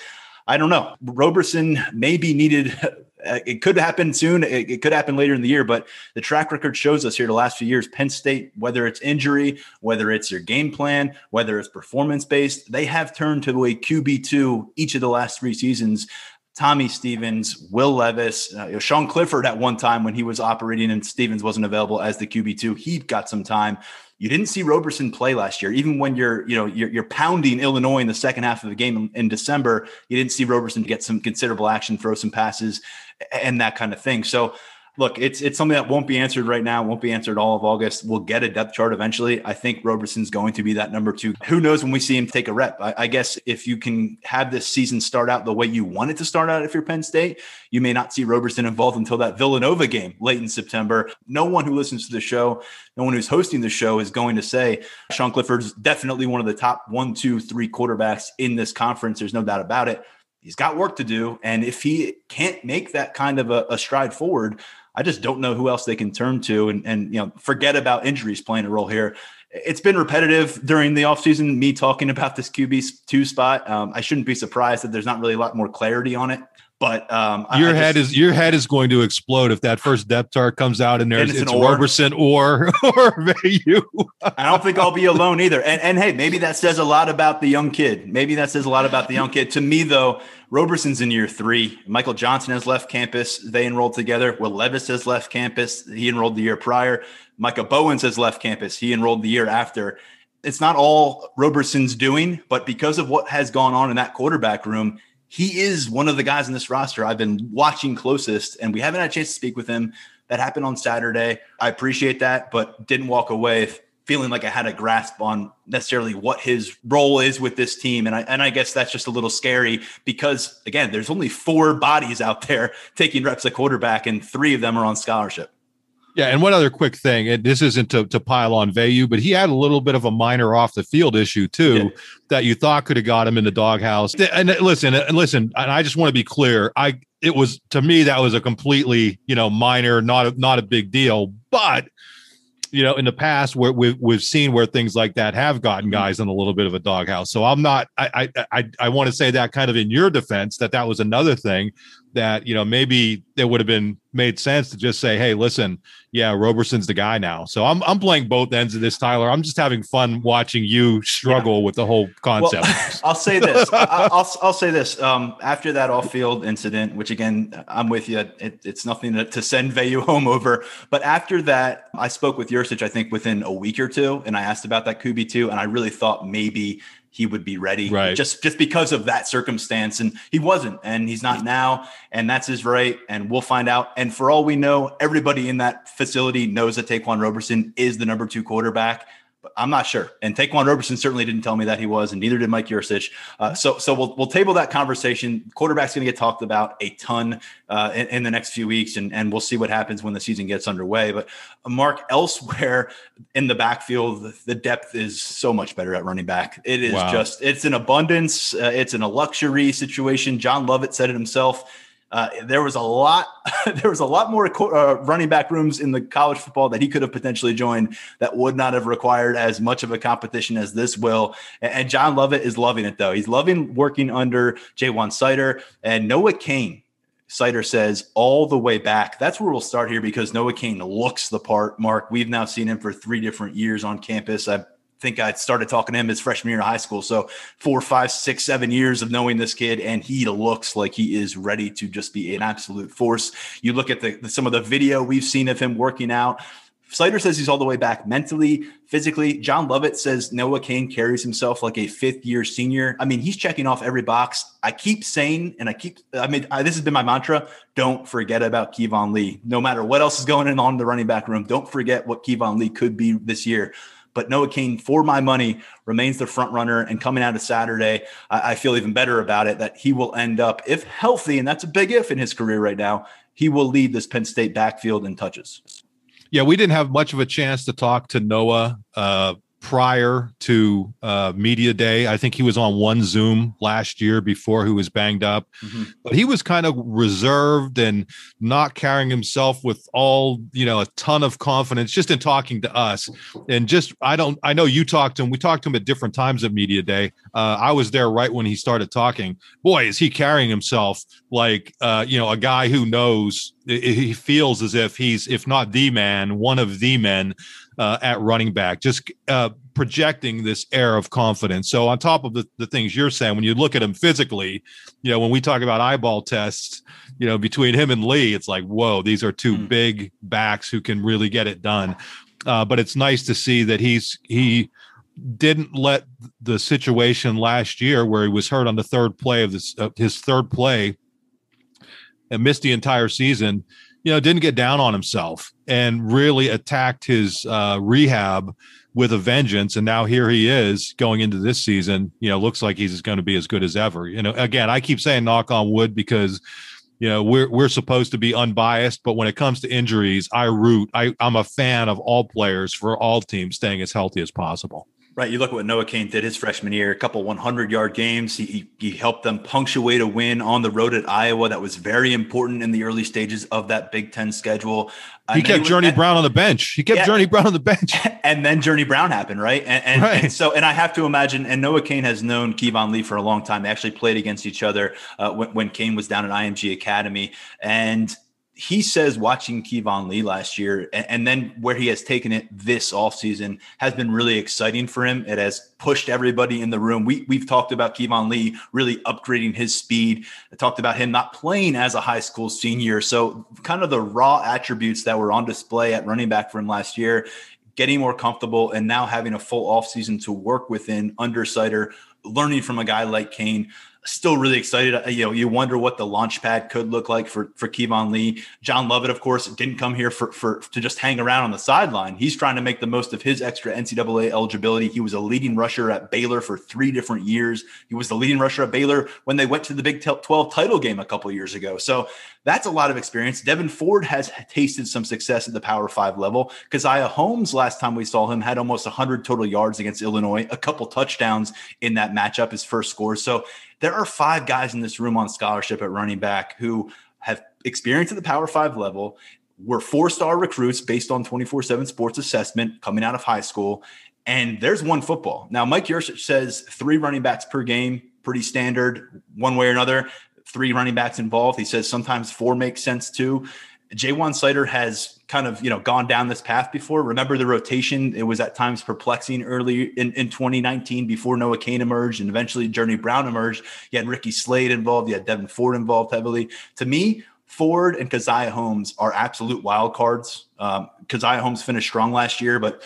I don't know. Roberson maybe needed Uh, it could happen soon. It, it, could happen later in the year, but the track record shows us here the last few years, Penn State, whether it's injury, whether it's your game plan, whether it's performance based, they have turned to a QB2 each of the last three seasons. Tommy Stevens, Will Levis, uh, Sean Clifford at one time when he was operating and Stevens wasn't available as the QB2, he got some time. You didn't see Roberson play last year, even when you're, you know, you're, you're pounding Illinois in the second half of the game in December. You didn't see Roberson get some considerable action, throw some passes, and that kind of thing. So look, it's it's something that won't be answered right now, won't be answered all of August. We'll get a depth chart eventually. I think Roberson's going to be that number two. Who knows when we see him take a rep? I, I, guess if you can have this season start out the way you want it to start out, if you're Penn State, you may not see Roberson involved until that Villanova game late in September. No one who listens to the show, no one who's hosting the show is going to say Sean Clifford's definitely one of the top one, two, three quarterbacks in this conference. There's no doubt about it. He's got work to do. And if he can't make that kind of a, a stride forward, I just don't know who else they can turn to and, and you know forget about injuries playing a role here. It's been repetitive during the offseason, me talking about this QB two spot. Um, I shouldn't be surprised that there's not really a lot more clarity on it. But um, your I head just, is your head is going to explode if that first depth chart comes out and there's and it's, it's or. Roberson or or you. I don't think I'll be alone either. And and hey, maybe that says a lot about the young kid. Maybe that says a lot about the young kid. To me, though, Roberson's in year three. Michael Johnson has left campus. They enrolled together. Will Levis has left campus. He enrolled the year prior. Micah Bowens has left campus. He enrolled the year after. It's not all Roberson's doing, but because of what has gone on in that quarterback room, he is one of the guys in this roster I've been watching closest, and we haven't had a chance to speak with him. That happened on Saturday. I appreciate that, but didn't walk away feeling like I had a grasp on necessarily what his role is with this team. And I and I guess that's just a little scary because again, there's only four bodies out there taking reps at quarterback, and three of them are on scholarship. Yeah, and one other quick thing, and this isn't to, to pile on Veilleux, but he had a little bit of a minor off the field issue too yeah. that you thought could have got him in the doghouse. And listen, and listen, and I just want to be clear. I it was to me that was a completely you know minor, not a, not a big deal, but you know, in the past where we've we've seen where things like that have gotten mm-hmm. guys in a little bit of a doghouse. So I'm not. I I I, I want to say that kind of in your defense that that was another thing that you know maybe it would have been made sense to just say, hey, listen, yeah, Roberson's the guy now. So I'm I'm playing both ends of this, Tyler. I'm just having fun watching you struggle yeah. with the whole concept. Well, I'll say this. I, will I'll say this. Um, after that off-field incident, which again, I'm with you. It, it's nothing to, to send Veilleux home over. But after that, I spoke with Yurcich, I think within a week or two, and I asked about that QB two, and I really thought maybe he would be ready right. just just because of that circumstance. And he wasn't and he's not now and that's his right and we'll find out. And for all we know everybody in that facility knows that Ta'Quan Roberson is the number 2 quarterback but I'm not sure. And Ta'Quan Roberson certainly didn't tell me that he was, and neither did Mike Yurcich. Uh, so, so we'll we'll table that conversation. Quarterback's going to get talked about a ton uh, in, in, the next few weeks, and and we'll see what happens when the season gets underway. But uh, Mark, elsewhere in the backfield, the, the, depth is so much better at running back. It is wow. just it's an abundance. Uh, it's in a luxury situation. John Lovett said it himself uh, there was a lot, there was a lot more uh, running back rooms in the college football that he could have potentially joined that would not have required as much of a competition as this will. And, John Lovett is loving it though. He's loving working under Ja'Juan Seider and Noah Cain. Seider says all the way back. That's where we'll start here because Noah Cain looks the part. Mark, we've now seen him for three different years on campus. I think I started talking to him his freshman year in high school. So four, five, six, seven years of knowing this kid, and he looks like he is ready to just be an absolute force. You look at the some of the video we've seen of him working out. Seider says he's all the way back mentally, physically. John Lovett says Noah Cain carries himself like a fifth year senior. I mean, he's checking off every box. I keep saying, and I keep, I mean, I, this has been my mantra don't forget about Keyvone Lee. No matter what else is going on in the running back room, don't forget what Keyvone Lee could be this year. But Noah Cain, for my money, remains the front runner. And coming out of Saturday, I, I feel even better about it that he will end up, if healthy, and that's a big if in his career right now, he will lead this Penn State backfield in touches. Yeah, we didn't have much of a chance to talk to Noah uh, prior to uh, media day. I think he was on one Zoom last year before he was banged up, mm-hmm. but he was kind of reserved and not carrying himself with all you know a ton of confidence just in talking to us. And just I don't I know you talked to him. We talked to him at different times of media day. Uh, I was there right when he started talking. Boy, is he carrying himself like uh, you know a guy who knows. He feels as if he's, if not the man, one of the men uh, at running back, just uh, projecting this air of confidence. So, on top of the, the things you're saying, when you look at him physically, you know, when we talk about eyeball tests, you know, between him and Lee, it's like, whoa, these are two mm. big backs who can really get it done. Uh, but it's nice to see that he's he didn't let the situation last year where he was hurt on the third play of this his third play and missed the entire season you know, didn't get down on himself and really attacked his uh, rehab with a vengeance. And now here he is going into this season. You know, looks like he's going to be as good as ever. You know, again, I keep saying knock on wood because you know we're we're supposed to be unbiased, but when it comes to injuries, I root. I, I'm a fan of all players for all teams staying as healthy as possible. Right. You look at what Noah Cain did his freshman year, a couple 100 yard games. He, he, he, helped them punctuate a win on the road at Iowa. That was very important in the early stages of that Big Ten schedule. He kept Journey Brown on the bench. He kept yeah. Journey Brown on the bench. And then Journey Brown happened, right? And, and, right. and, so, and I have to imagine, and Noah Cain has known Keyvone Lee for a long time. They actually played against each other uh, when, when Cain was down at IMG Academy. And he says watching Keyvone Lee last year and, and, then where he has taken it this offseason has been really exciting for him. It has pushed everybody in the room. We, we've talked about Keyvone Lee really upgrading his speed. I talked about him not playing as a high school senior. So kind of the raw attributes that were on display at running back for him last year, getting more comfortable and now having a full offseason to work within under Seider, learning from a guy like Cain still really excited. Uh, you know, you wonder what the launch pad could look like for for Keyvone Lee. John Lovett, of course, didn't come here for for to just hang around on the sideline. He's trying to make the most of his extra NCAA eligibility. He was a leading rusher at Baylor for three different years. He was the leading rusher at Baylor when they went to the Big 12 title game a couple years ago. So that's a lot of experience. Devyn Ford has tasted some success at the Power Five level. Caziah Holmes, last time we saw him, had almost 100 total yards against Illinois, a couple touchdowns in that matchup, his first score. So there are five guys in this room on scholarship at running back who have experience at the Power Five level, were four star recruits based on 24 7 sports assessment coming out of high school. And there's one football. Now, Mike Yurcich says three running backs per game, pretty standard, one way or another. Three running backs involved. He says sometimes four makes sense too. Ja'Juan Seider has kind of you know gone down this path before. Remember the rotation; it was at times perplexing early in, in 2019 before Noah Cain emerged, and eventually Journey Brown emerged. You had Ricky Slade involved. You had Devyn Ford involved heavily. To me, Ford and Caziah Holmes are absolute wild cards. Um, Caziah Holmes finished strong last year, but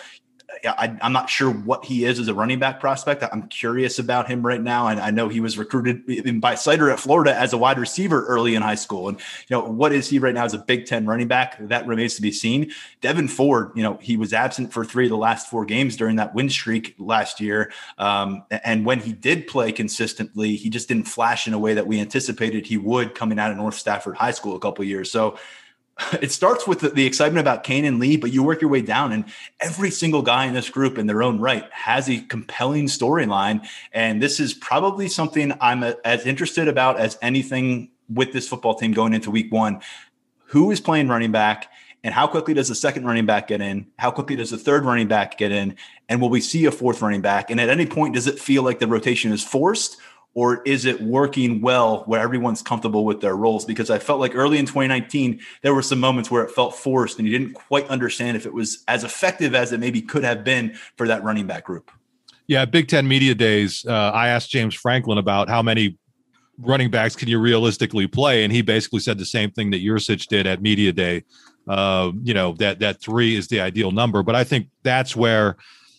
I, am not sure what he is as a running back prospect. I'm curious about him right now. And I know he was recruited by Seider at Florida as a wide receiver early in high school. And, you know, what is he right now as a Big Ten running back? That remains to be seen. Devyn Ford, you know, he was absent for three of the last four games during that win streak last year. Um, and when he did play consistently, he just didn't flash in a way that we anticipated he would coming out of North Stafford High School a couple years. So, it starts with the, the, excitement about Cain and Lee, but you work your way down, and every single guy in this group, in their own right, has a compelling storyline. And this is probably something I'm a, as interested about as anything with this football team going into week one. Who is playing running back? And how quickly does the second running back get in? How quickly does the third running back get in? And will we see a fourth running back? And at any point, does it feel like the rotation is forced? Or is it working well where everyone's comfortable with their roles? Because I felt like early in 2019, there were some moments where it felt forced and you didn't quite understand if it was as effective as it maybe could have been for that running back group. Yeah, Big Ten Media Days, uh, I asked James Franklin about how many running backs can you realistically play, and he basically said the same thing that Yurcich did at Media Day. Uh, you know that that three is the ideal number, but I think that's where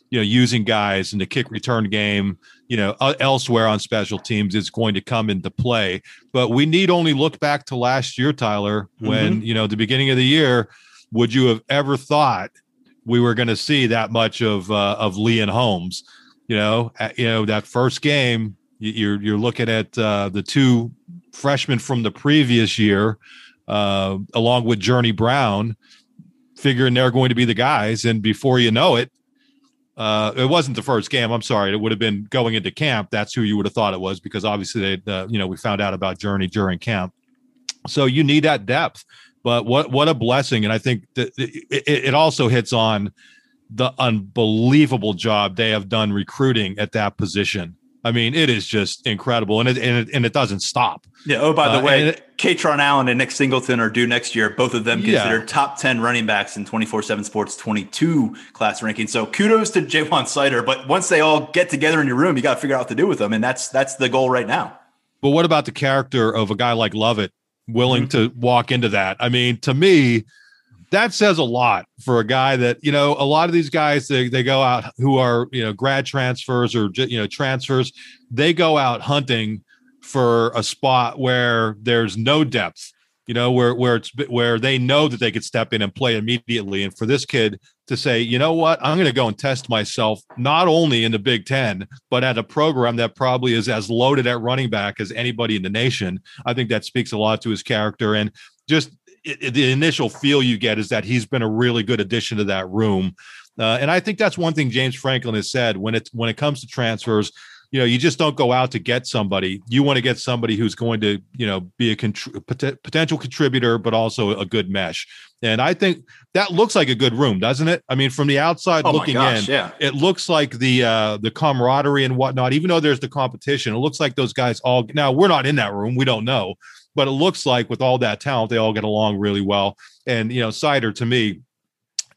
you know using guys in the kick return game you know uh, elsewhere on special teams is going to come into play. But we need only look back to last year tyler when mm-hmm. you know the beginning of the year would you have ever thought we were going to see that much of uh, of lee and holmes? You know you know that first game you're you're looking at uh, the two freshmen from the previous year uh, along with journey brown figuring they're going to be the guys. And before you know it Uh, it wasn't the first game. I'm sorry. It would have been going into camp. That's who you would have thought it was because obviously they, uh, you know, we found out about Journey during camp. So you need that depth. But what what a blessing! And I think that it, it also hits on the unbelievable job they have done recruiting at that position. I mean, it is just incredible, and it and it, and it doesn't stop. Yeah. Oh, by the uh, way, Kaytron Allen and Nick Singleton are due next year. Both of them considered yeah. top ten running backs in twenty four seven Sports twenty two class ranking. So kudos to Ja'Juan Seider. But once they all get together in your room, you got to figure out what to do with them, and that's that's the goal right now. But what about the character of a guy like Lovett, willing mm-hmm. to walk into that? I mean, to me, that says a lot for a guy that you know a lot of these guys they, they go out who are you know grad transfers or you know transfers they go out hunting for a spot where there's no depth you know where where it's where they know that they could step in and play immediately. And for this kid to say you know what? I'm going to go and test myself not only in the big 10 but at a program that probably is as loaded at running back as anybody in the nation i think that speaks a lot to his character. And just it, the initial feel you get is that he's been a really good addition to that room. Uh, and I think that's one thing James Franklin has said when it when it comes to transfers. You know, you just don't go out to get somebody. You want to get somebody who's going to, you know, be a contr- pot- potential contributor, but also a good mesh. And I think that looks like a good room, doesn't it? I mean, from the outside oh looking gosh, in, yeah. it looks like the uh, the camaraderie and whatnot. Even though there's the competition, it looks like those guys all. Now we're not in that room; we don't know but it looks like with all that talent, they all get along really well. And you know, Seider to me,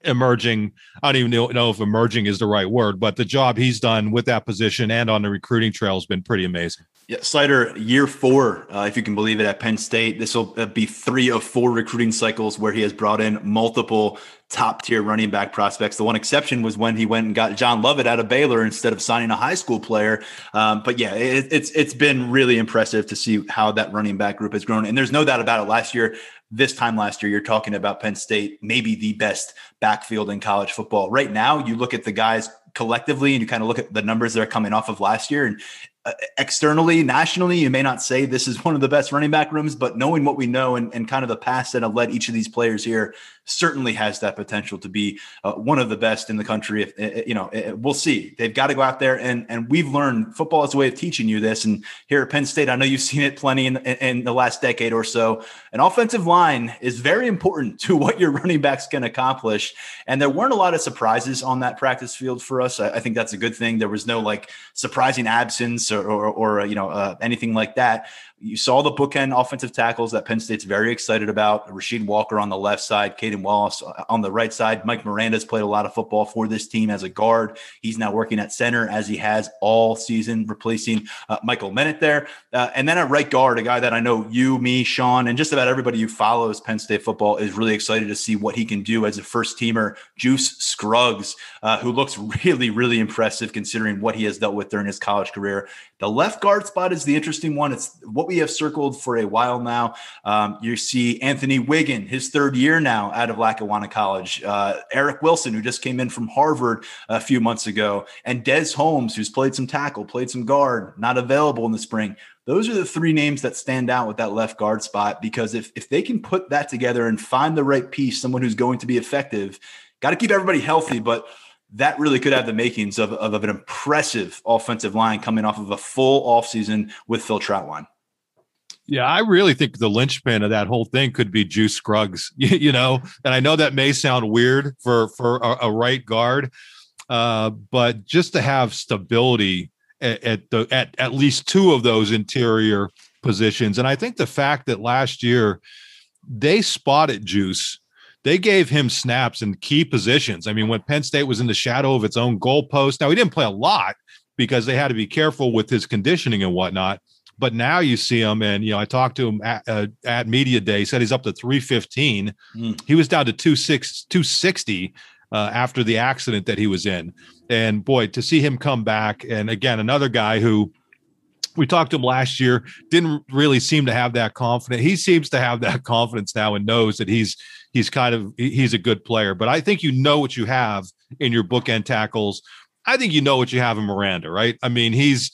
emerging. I don't even know if emerging is the right word, but the job he's done with that position and on the recruiting trail has been pretty amazing. Yeah, Seider, year four, uh, if you can believe it, at Penn State. This will uh, be three of four recruiting cycles where he has brought in multiple top tier running back prospects. The one exception was when he went and got John Lovett out of Baylor instead of signing a high school player. Um, but yeah, it, it's it's been really impressive to see how that running back group has grown. And there's no doubt about it. Last year, this time last year, you're talking about Penn State, maybe the best backfield in college football. Right now, you look at the guys collectively and you kind of look at the numbers that are coming off of last year and Uh, externally, nationally, you may not say this is one of the best running back rooms, but knowing what we know and, and kind of the past that have led each of these players here certainly has that potential to be uh, one of the best in the country. If uh, uh, you know, we'll see. They've got to go out there and and we've learned football is a way of teaching you this. And here at Penn State, I know you've seen it plenty in, in the last decade or so. An offensive line is very important to what your running backs can accomplish. And there weren't a lot of surprises on that practice field for us. I, I think that's a good thing. There was no like surprising absence or or, or you know uh, anything like that. You saw the bookend offensive tackles that Penn State's very excited about. Rasheed Walker on the left side, Caedan Wallace on the right side. Mike Miranda's played a lot of football for this team as a guard. He's now working at center as he has all season, replacing uh, Michael Menet there. Uh, and then at right guard, a guy that I know you, me, Sean, and just about everybody who follows Penn State football is really excited to see what he can do as a first teamer. Juice Scruggs, uh, who looks really, really impressive considering what he has dealt with during his college career. The left guard spot is the interesting one. It's what we have circled for a while now. Um, you see Anthony Whigan, his third year now out of Lackawanna College. Uh, Eric Wilson, who just came in from Harvard a few months ago, and Des Holmes, who's played some tackle, played some guard, not available in the spring. Those are the three names that stand out with that left guard spot because if, if they can put that together and find the right piece, someone who's going to be effective, got to keep everybody healthy. But that really could have the makings of, of, of, an impressive offensive line coming off of a full offseason with Phil Trautwein. Yeah, I really think the linchpin of that whole thing could be Juice Scruggs, you know, and I know that may sound weird for for a, a right guard, uh, but just to have stability at, at the at at least two of those interior positions, and I think the fact that last year they spotted Juice they gave him snaps in key positions. I mean, when Penn State was in the shadow of its own goalpost, now he didn't play a lot because they had to be careful with his conditioning and whatnot. But now you see him, and you know, I talked to him at, uh, at media day. He said he's up to 315. Mm. He was down to 26, 260 uh, after the accident that he was in. And boy, to see him come back, and again, another guy who we talked to him last year, didn't really seem to have that confidence. He seems to have that confidence now and knows that he's he's kind of he's a good player. But I think you know what you have in your bookend tackles. I think you know what you have in Miranda, right? I mean, he's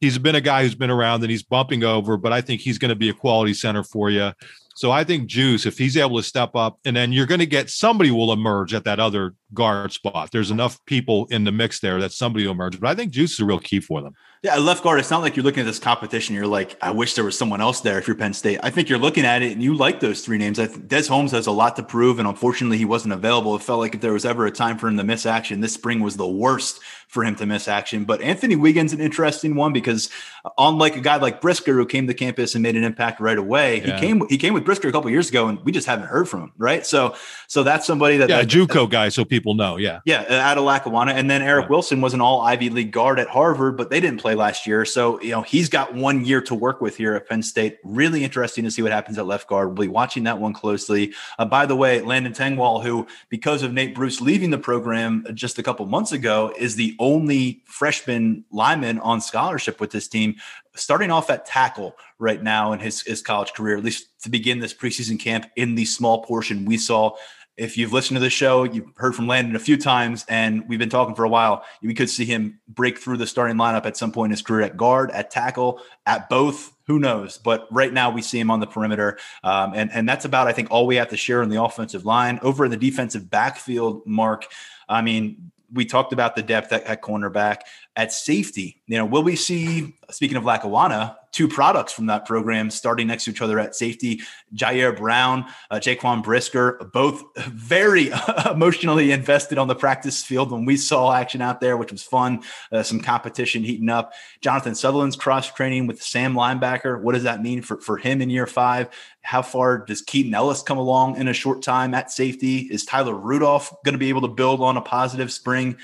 he's been a guy who's been around and he's bumping over, but I think he's going to be a quality center for you. So I think Juice, if he's able to step up, and then you're going to get somebody will emerge at that other guard spot. There's enough people in the mix there that somebody will emerge. But I think Juice is a real key for them. Yeah, left guard. It's not like you're looking at this competition. You're like, I wish there was someone else there. If you're Penn State, I think you're looking at it and you like those three names. I think Des Holmes has a lot to prove, and unfortunately, he wasn't available. It felt like if there was ever a time for him to miss action, this spring was the worst for him to miss action. But Anthony Wiggins, an interesting one because uh, unlike a guy like Brisker who came to campus and made an impact right away, yeah. he came he came with Brisker a couple years ago, and we just haven't heard from him. Right, so so that's somebody that yeah, that, JUCO guy, so people know. Yeah, yeah, uh, out of Lackawanna, and then Eric yeah. Wilson was an All Ivy League guard at Harvard, but they didn't play last year, so you know he's got one year to work with here at Penn State. Really interesting to see what happens at left guard. We'll be watching that one closely. Uh, by the way, Landon Tengwall, who because of Nate Bruce leaving the program just a couple months ago, is the only freshman lineman on scholarship with this team, starting off at tackle right now in his, his college career, at least to begin this preseason camp in the small portion we saw. If you've listened to the show, you've heard from Landon a few times, and we've been talking for a while. We could see him break through the starting lineup at some point in his career at guard, at tackle, at both. Who knows? But right now we see him on the perimeter, um, and and that's about I think all we have to share on the offensive line. Over in the defensive backfield, Mark. I mean, we talked about the depth at, at, cornerback at safety. You know, will we see, speaking of Lackawanna, two products from that program starting next to each other at safety? Ji'Ayir Brown, uh, Jaquan Brisker, both very emotionally invested on the practice field when we saw action out there, which was fun. Uh, some competition heating up. Jonathan Sutherland's cross training with Sam linebacker. What does that mean for, for him in year five? How far does Keaton Ellis come along in a short time at safety? Is Tyler Rudolph going to be able to build on a positive spring?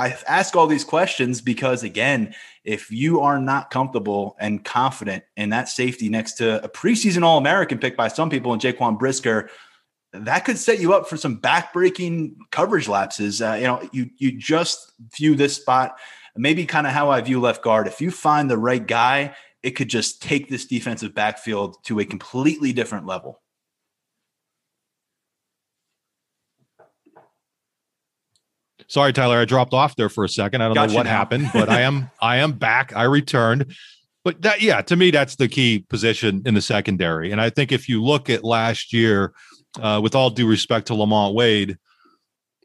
I ask all these questions because, again, if you are not comfortable and confident in that safety next to a preseason All American pick by some people in Jaquan Brisker, that could set you up for some backbreaking coverage lapses. Uh, you know, you you just view this spot maybe kind of how I view left guard. If you find the right guy it could just take this defensive backfield to a completely different level. Sorry, Tyler, I dropped off there for a second. I don't know what now. happened, but I am I am back. I returned. But that yeah, to me that's the key position in the secondary. And I think if you look at last year, uh, with all due respect to Lamont Wade,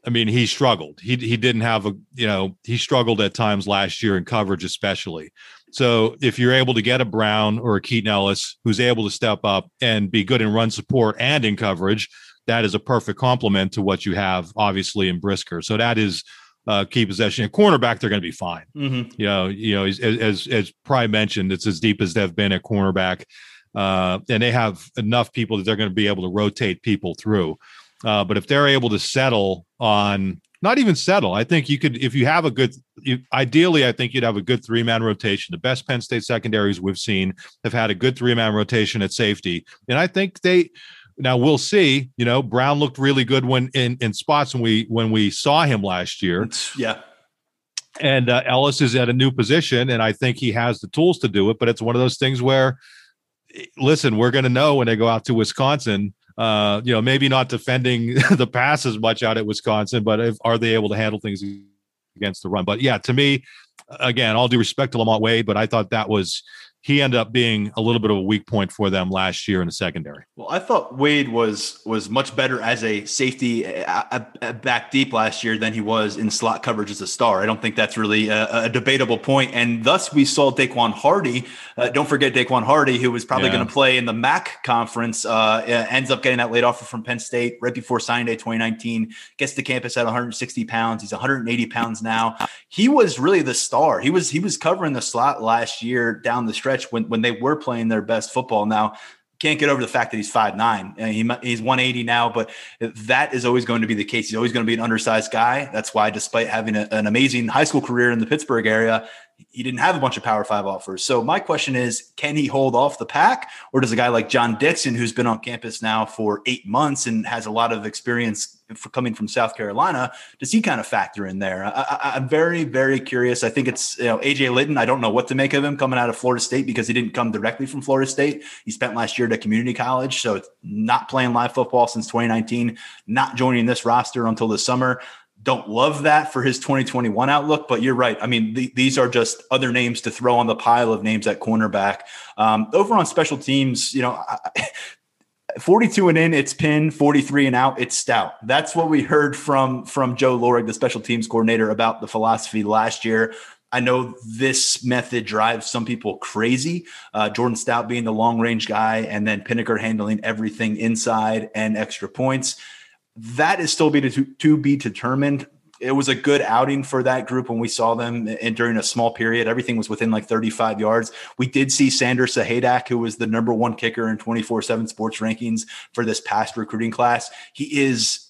I mean, he struggled. He he didn't have a you know he struggled at times last year in coverage, especially. So if you're able to get a Brown or a Keaton Ellis who's able to step up and be good in run support and in coverage, that is a perfect complement to what you have, obviously, in Brisker. So that is uh, key possession. And cornerback, they're going to be fine. Mm-hmm. You know, you know, as as as Pry mentioned, it's as deep as they've been at cornerback, uh, and they have enough people that they're going to be able to rotate people through. Uh, but if they're able to settle on not even settle. I think you could, if you have a good, you, ideally, I think you'd have a good three man rotation. The best Penn State secondaries we've seen have had a good three man rotation at safety. And I think they, now we'll see, you know, Brown looked really good when in, in spots when we, when we saw him last year. Yeah. And uh, Ellis is at a new position, and I think he has the tools to do it. But it's one of those things where, listen, we're going to know when they go out to Wisconsin uh, you know, maybe not defending the pass as much out at Wisconsin, but if, are they able to handle things against the run? But yeah, to me, again, all due respect to Lamont Wade, but I thought that was he ended up being a little bit of a weak point for them last year in the secondary. Well, I thought Wade was was much better as a safety back deep last year than he was in slot coverage as a star. I don't think that's really a, a debatable point. And thus, we saw Daequan Hardy. Uh, don't forget Daequan Hardy, who was probably yeah. going to play in the MAC conference, uh, ends up getting that late offer from Penn State right before signing day 2019. Gets to campus at 160 pounds. He's 180 pounds now. He was really the star. He was he was covering the slot last year down the stretch stretch when when they were playing their best football. Now can't get over the fact that he's five nine. Uh, he, he's 180 now, but that is always going to be the case. He's always going to be an undersized guy. That's why, despite having a, an amazing high school career in the Pittsburgh area, he didn't have a bunch of Power Five offers. So my question is, can he hold off the pack, or does a guy like John Dixon, who's been on campus now for eight months and has a lot of experience for coming from South Carolina, does he kind of factor in there? I, am very, very curious. I think it's you know AJ Lytton. I don't know what to make of him coming out of Florida State because he didn't come directly from Florida State. He spent last year at a community college, so not playing live football since 2019, not joining this roster until the summer don't love that for his 2021 outlook, but you're right. I mean, th- these are just other names to throw on the pile of names at cornerback. Um, over on special teams, you know, I, 42 and in, it's pin. 43 and out, it's stout. That's what we heard from from Joe Lorig, the special teams coordinator, about the philosophy last year. I know this method drives some people crazy. Uh, Jordan Stout being the long range guy, and then Pinegar handling everything inside and extra points. That is still be to, to be determined it was a good outing for that group when we saw them and during a small period. Everything was within like 35 yards. We did see Sander Sahaydak, who was the number one kicker in 24 7 sports rankings for this past recruiting class. He is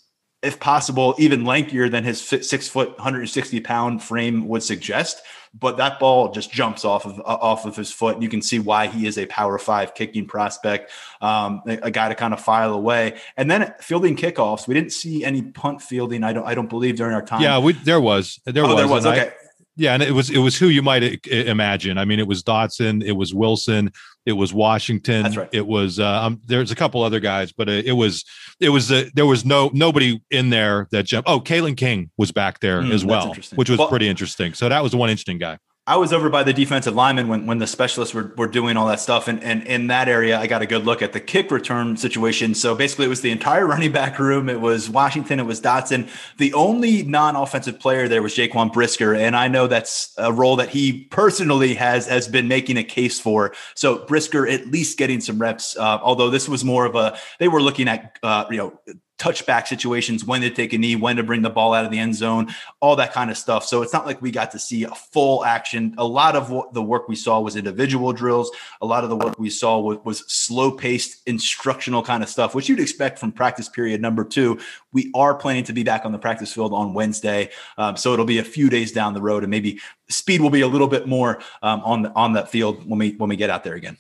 if possible, even lankier than his six foot, 160 pound frame would suggest. But that ball just jumps off of off of his foot. You can see why he is a power five kicking prospect, um, a, a, guy to kind of file away. And then fielding kickoffs, we didn't see any punt fielding. I don't I don't believe during our time. Yeah, we, there was there oh, was there was okay. I, yeah, and it was it was who you might imagine. I mean, it was Dotson, it was Wilson, it was Washington. That's right. It was uh, um, there's a couple other guys, but it, it was it was uh, there was no nobody in there that jumped. Oh, Kalen King was back there mm, as well, which was well, pretty interesting. So that was one interesting guy. I was over by the defensive lineman when, when the specialists were, were doing all that stuff. And, and in that area, I got a good look at the kick return situation. So basically, it was the entire running back room. It was Washington, it was Dotson. The only non offensive player there was Jaquan Brisker. And I know that's a role that he personally has, has been making a case for. So Brisker at least getting some reps, uh, although this was more of a, they were looking at, uh, you know, touchback situations, when to take a knee, when to bring the ball out of the end zone, all that kind of stuff. So it's not like we got to see a full action. A lot of what the work we saw was individual drills. A lot of the work we saw was, was slow paced instructional kind of stuff, which you'd expect from practice period number two. We are planning to be back on the practice field on Wednesday. Um, so it'll be a few days down the road and maybe speed will be a little bit more um, on on that field when we, when we get out there again.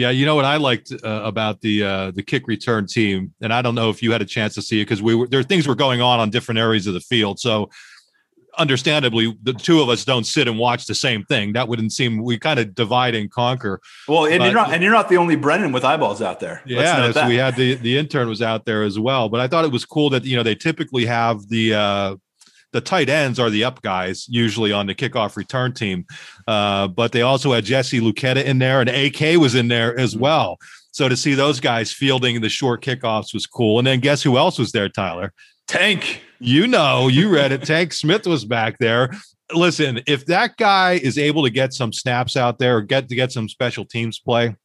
Yeah, you know what I liked uh, about the uh, the kick return team, and I don't know if you had a chance to see it because we were there. Things were going on on different areas of the field, so understandably, the two of us don't sit and watch the same thing. That wouldn't seem. We kind of divide and conquer. Well, and but, you're not, and you're not the only Brennan with eyeballs out there. yeah, we had the the intern was out there as well. But I thought it was cool that you know they typically have the uh, the tight ends are the up guys usually on the kickoff return team. Uh, but they also had Jesse Luketa in there and AK was in there as mm-hmm. well. So to see those guys fielding the short kickoffs was cool. And then guess who else was there, Tyler? Tank. You know, you read it. Tank Smith was back there. Listen, if that guy is able to get some snaps out there or get to get some special teams play,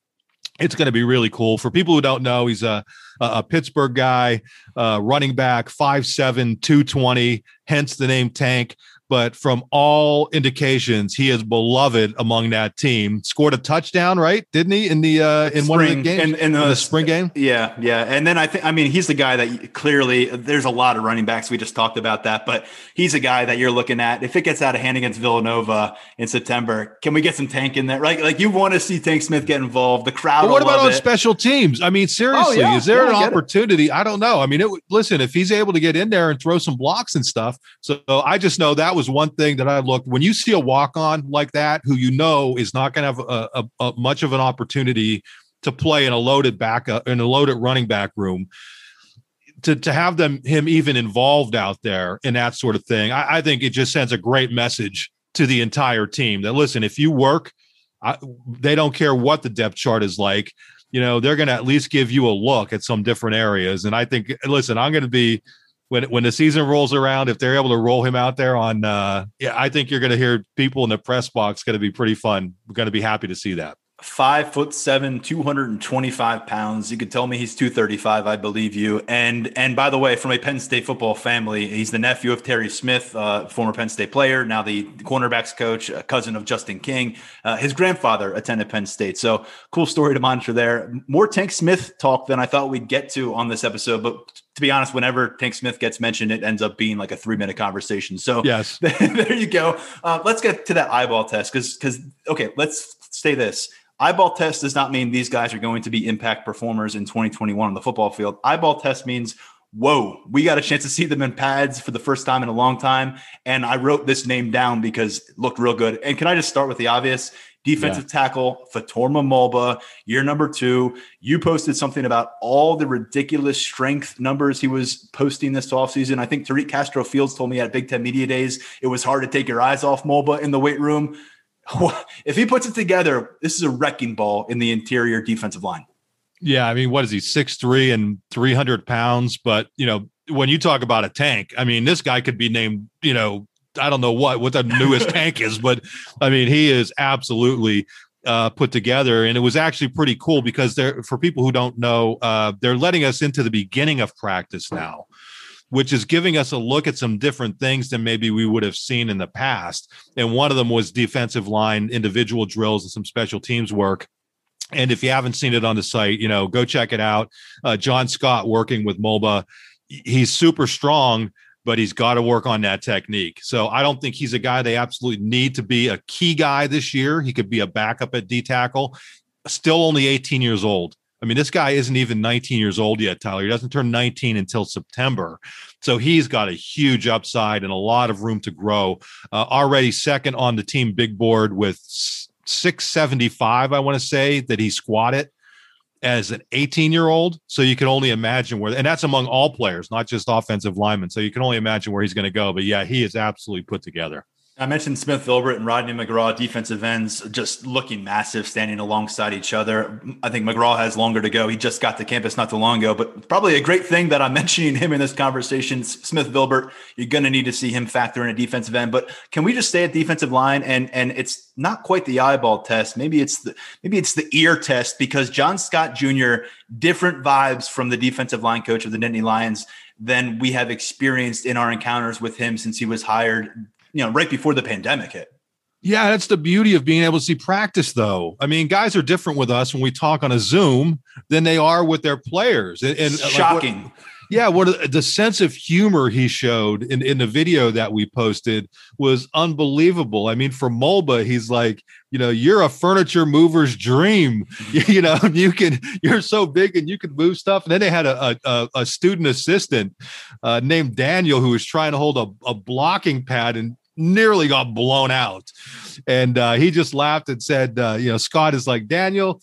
it's going to be really cool. For people who don't know, he's a, a Pittsburgh guy, uh, running back, 5'7, 220, hence the name Tank but from all indications, he is beloved among that team. Scored a touchdown, right? Didn't he in the uh, in spring, one of the games in, in, the, in, the, spring game? Yeah, yeah. And then I think I mean he's the guy that clearly there's a lot of running backs. We just talked about that, but he's a guy that you're looking at. If it gets out of hand against Villanova in September, can we get some Tank in there? Right? Like you want to see Tank Smith get involved. The crowd. But what about on it. special teams? I mean, seriously, oh, yeah. is there yeah, an opportunity? It. I don't know. I mean, it, listen, if he's able to get in there and throw some blocks and stuff, so I just know that was one thing that I looked when you see a walk on like that, who you know is not going to have a, a, a, much of an opportunity to play in a loaded back uh, in a loaded running back room. To, to have them him even involved out there in that sort of thing, I, I think it just sends a great message to the entire team that listen, if you work, I, they don't care what the depth chart is like. You know, they're going to at least give you a look at some different areas. And I think, listen, I'm going to be when when the season rolls around, if they're able to roll him out there on, uh, yeah, I think you're going to hear people in the press box going to be pretty fun. We're going to be happy to see that. Five foot seven, 225 pounds. You could tell me he's 235. I believe you. And and by the way, from a Penn State football family, he's the nephew of Terry Smith, uh, former Penn State player, now the cornerbacks coach, cousin of Justin King. Uh, his grandfather attended Penn State. So cool story to monitor there. More Tank Smith talk than I thought we'd get to on this episode, but to be honest, whenever Tank Smith gets mentioned, it ends up being like a three minute conversation. So yes, there you go. Uh, let's get to that eyeball test because because okay, let's say this. Eyeball test does not mean these guys are going to be impact performers in 2021 on the football field. Eyeball test means whoa, we got a chance to see them in pads for the first time in a long time. And I wrote this name down because it looked real good. And can I just start with the obvious? Defensive yeah. tackle Fatorma Mulba, year number two. You posted something about all the ridiculous strength numbers he was posting this offseason. I think Tariq Castro Fields told me at Big Ten Media Days it was hard to take your eyes off Mulba in the weight room. If he puts it together, this is a wrecking ball in the interior defensive line. Yeah, I mean, what is he? Six three and three hundred pounds. But you know, when you talk about a tank, I mean, this guy could be named, you know, I don't know what what the newest tank is, but I mean, he is absolutely uh, put together, and it was actually pretty cool because they're for people who don't know, uh, they're letting us into the beginning of practice now, which is giving us a look at some different things than maybe we would have seen in the past. And one of them was defensive line individual drills and some special teams work. And if you haven't seen it on the site, you know, go check it out. Uh, John Scott working with Mulba, he's super strong but he's got to work on that technique. So I don't think he's a guy they absolutely need to be a key guy this year. He could be a backup at D tackle, still only 18 years old. I mean, this guy isn't even 19 years old yet, Tyler. He doesn't turn 19 until September. So he's got a huge upside and a lot of room to grow. Uh, already second on the team big board with 675, I want to say, that he squatted as an 18 year old. So you can only imagine where, and that's among all players, not just offensive linemen. So you can only imagine where he's going to go. But yeah, he is absolutely put together. I mentioned Smith Vilbert and Rodney McGraw, defensive ends, just looking massive, standing alongside each other. I think McGraw has longer to go. He just got to campus not too long ago, but probably a great thing that I'm mentioning him in this conversation. Smith Vilbert, you're going to need to see him factor in a defensive end. But can we just stay at defensive line? And and it's not quite the eyeball test. Maybe it's the maybe it's the ear test because John Scott Jr. different vibes from the defensive line coach of the Nittany Lions than we have experienced in our encounters with him since he was hired you know, right before the pandemic hit. Yeah, that's the beauty of being able to see practice, though. I mean, guys are different with us when we talk on a Zoom than they are with their players. And, and shocking. Like what, yeah, what the sense of humor he showed in, in the video that we posted was unbelievable. I mean, for Mulba, he's like, you know, you're a furniture mover's dream. you know, you can, you're so big and you can move stuff. And then they had a a, a student assistant uh, named Daniel who was trying to hold a, a blocking pad and nearly got blown out. And uh, he just laughed and said, uh, you know, Scott is like, Daniel,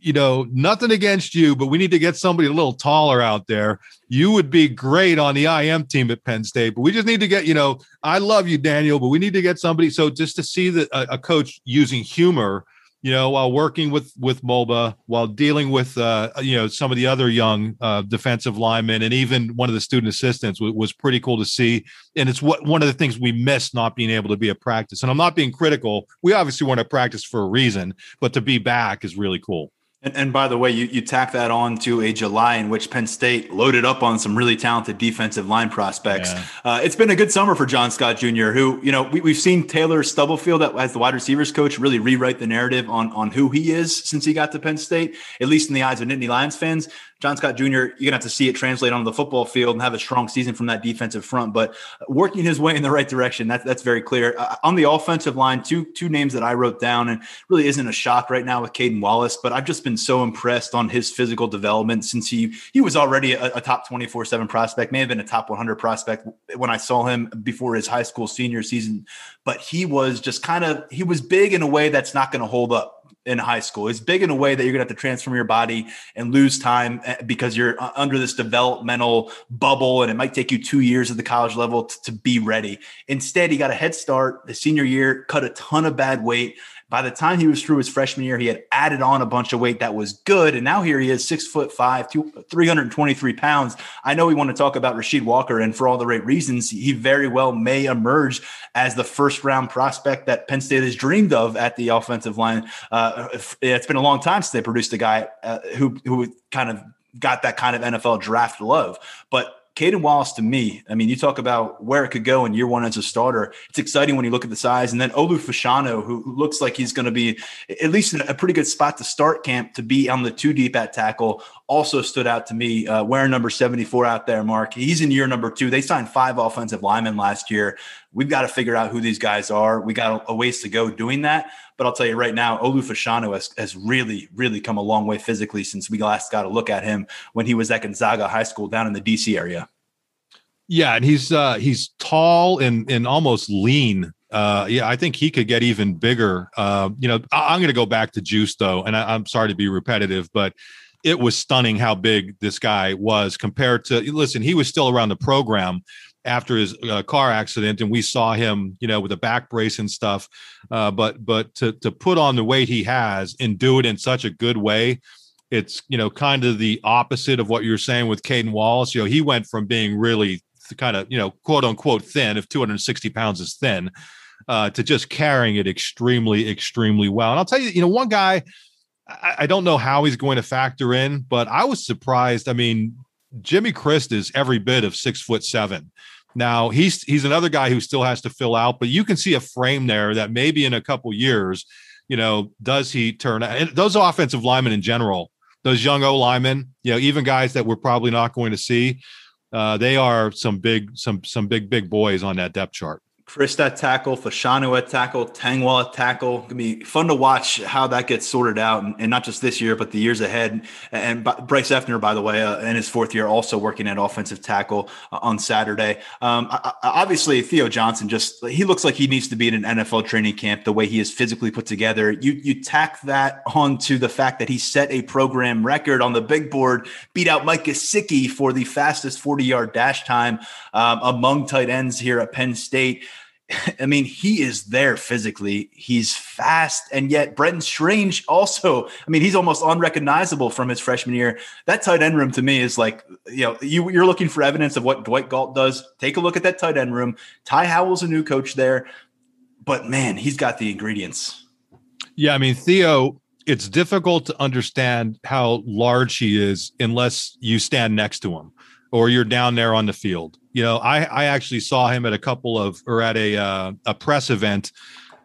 you know, nothing against you, but we need to get somebody a little taller out there. You would be great on the IM team at Penn State, but we just need to get, you know, I love you, Daniel, but we need to get somebody. So just to see that a, a coach using humor you know, while working with with Mulba, while dealing with uh, you know some of the other young uh, defensive linemen, and even one of the student assistants was, was pretty cool to see. And it's what one of the things we miss not being able to be at practice. And I'm not being critical. We obviously want to practice for a reason, but to be back is really cool. And, and, by the way, you, you tack that on to a July in which Penn State loaded up on some really talented defensive line prospects. Yeah. Uh, it's been a good summer for John Scott Jr., who, you know, we, we've seen Taylor Stubblefield as the wide receivers coach really rewrite the narrative on, on who he is since he got to Penn State, at least in the eyes of Nittany Lions fans. John Scott Jr., you're going to have to see it translate onto the football field and have a strong season from that defensive front. But working his way in the right direction, that, that's very clear. Uh, on the offensive line, two two names that I wrote down, and really isn't a shock right now with Caedan Wallace, but I've just been so impressed on his physical development since he he was already a, a top 24 7 prospect, may have been a top 100 prospect when I saw him before his high school senior season. But he was just kind of, he was big in a way that's not going to hold up in high school. It's big in a way that you're going to have to transform your body and lose time eh, because you're uh, under this developmental bubble and it might take you two years at the college level to, to be ready. Instead, he got a head start the senior year, cut a ton of bad weight, by the time he was through his freshman year, he had added on a bunch of weight that was good. And now here he is, six foot five, two, 323 pounds. I know we want to talk about Rasheed Walker, and for all the right reasons, he very well may emerge as the first round prospect that Penn State has dreamed of at the offensive line. Uh, it's been a long time since they produced a guy uh, who, who kind of got that kind of NFL draft love. But Caedan Wallace to me, I mean, you talk about where it could go in year one as a starter. It's exciting when you look at the size. And then Olu Fashanu, who, who looks like he's going to be at least in a pretty good spot to start camp to be on the two deep at tackle, also stood out to me. Uh, wearing number 74 out there, Mark. He's in year number two. They signed five offensive linemen last year. We've got to figure out who these guys are. We got a, a ways to go doing that. But I'll tell you right now, Olu Fashanu has, has really, really come a long way physically since we last got a look at him when he was at Gonzaga High School down in the DC area. Yeah, and he's uh he's tall and and almost lean. Uh, yeah, I think he could get even bigger. Uh, you know, I, am going to go back to Juice though, and I, I'm sorry to be repetitive, but it was stunning how big this guy was compared to. Listen, he was still around the program, after his uh, car accident, and we saw him, you know, with a back brace and stuff. Uh, but but to to put on the weight he has and do it in such a good way, it's you know kind of the opposite of what you're saying with Caedan Wallace. You know, he went from being really kind of you know quote unquote thin, if 260 pounds is thin, uh, to just carrying it extremely, extremely well. And I'll tell you, you know, one guy. I, I don't know how he's going to factor in, but I was surprised. I mean, Jimmy Christ is every bit of six foot seven. Now he's he's another guy who still has to fill out, but you can see a frame there that maybe in a couple years, you know, does he turn? Those offensive linemen in general those young O linemen, you know, even guys that we're probably not going to see, uh, they are some big, some some big, big boys on that depth chart. Christ at tackle, Fashanu at tackle, Tengwall at tackle. It's gonna be fun to watch how that gets sorted out, and, and not just this year, but the years ahead. And, and Bryce Effner, by the way, uh, in his fourth year, also working at offensive tackle uh, on Saturday. Um, I, I, obviously, Theo Johnson just he looks like he needs to be in an NFL training camp. The way he is physically put together, you you tack that onto the fact that he set a program record on the big board, beat out Mike Gesicki for the fastest forty yard dash time um, among tight ends here at Penn State. I mean, he is there physically. He's fast, and yet Brenton Strange also. I mean, he's almost unrecognizable from his freshman year. That tight end room to me is like, you know, you, you're looking for evidence of what Dwight Galt does. Take a look at that tight end room. Ty Howle's a new coach there, but man, he's got the ingredients. Yeah, I mean, Theo. It's difficult to understand how large he is unless you stand next to him or you're down there on the field you know, I I actually saw him at a couple of or at a uh, a press event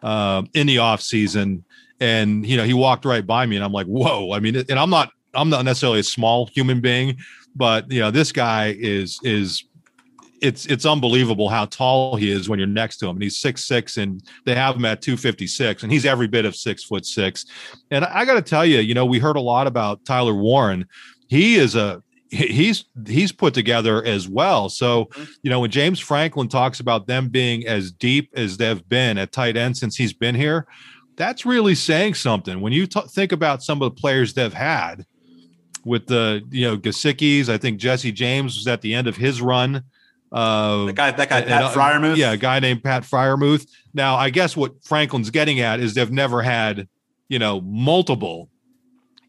uh, in the off season, and you know he walked right by me, and I'm like, whoa! I mean, and I'm not I'm not necessarily a small human being, but you know this guy is is it's it's unbelievable how tall he is when you're next to him. And he's six six, and they have him at 256, and he's every bit of six foot six. And I got to tell you, you know, we heard a lot about Tyler Warren. He is a he's he's put together as well. So, mm-hmm. you know, when James Franklin talks about them being as deep as they've been at tight end since he's been here, that's really saying something. When you t- think about some of the players they've had with the you know Gesickis, I think Jesse James was at the end of his run. Uh, that guy, that guy, Pat and, Freiermuth. Yeah, a guy named Pat Freiermuth. Now, I guess what Franklin's getting at is they've never had, you know, multiple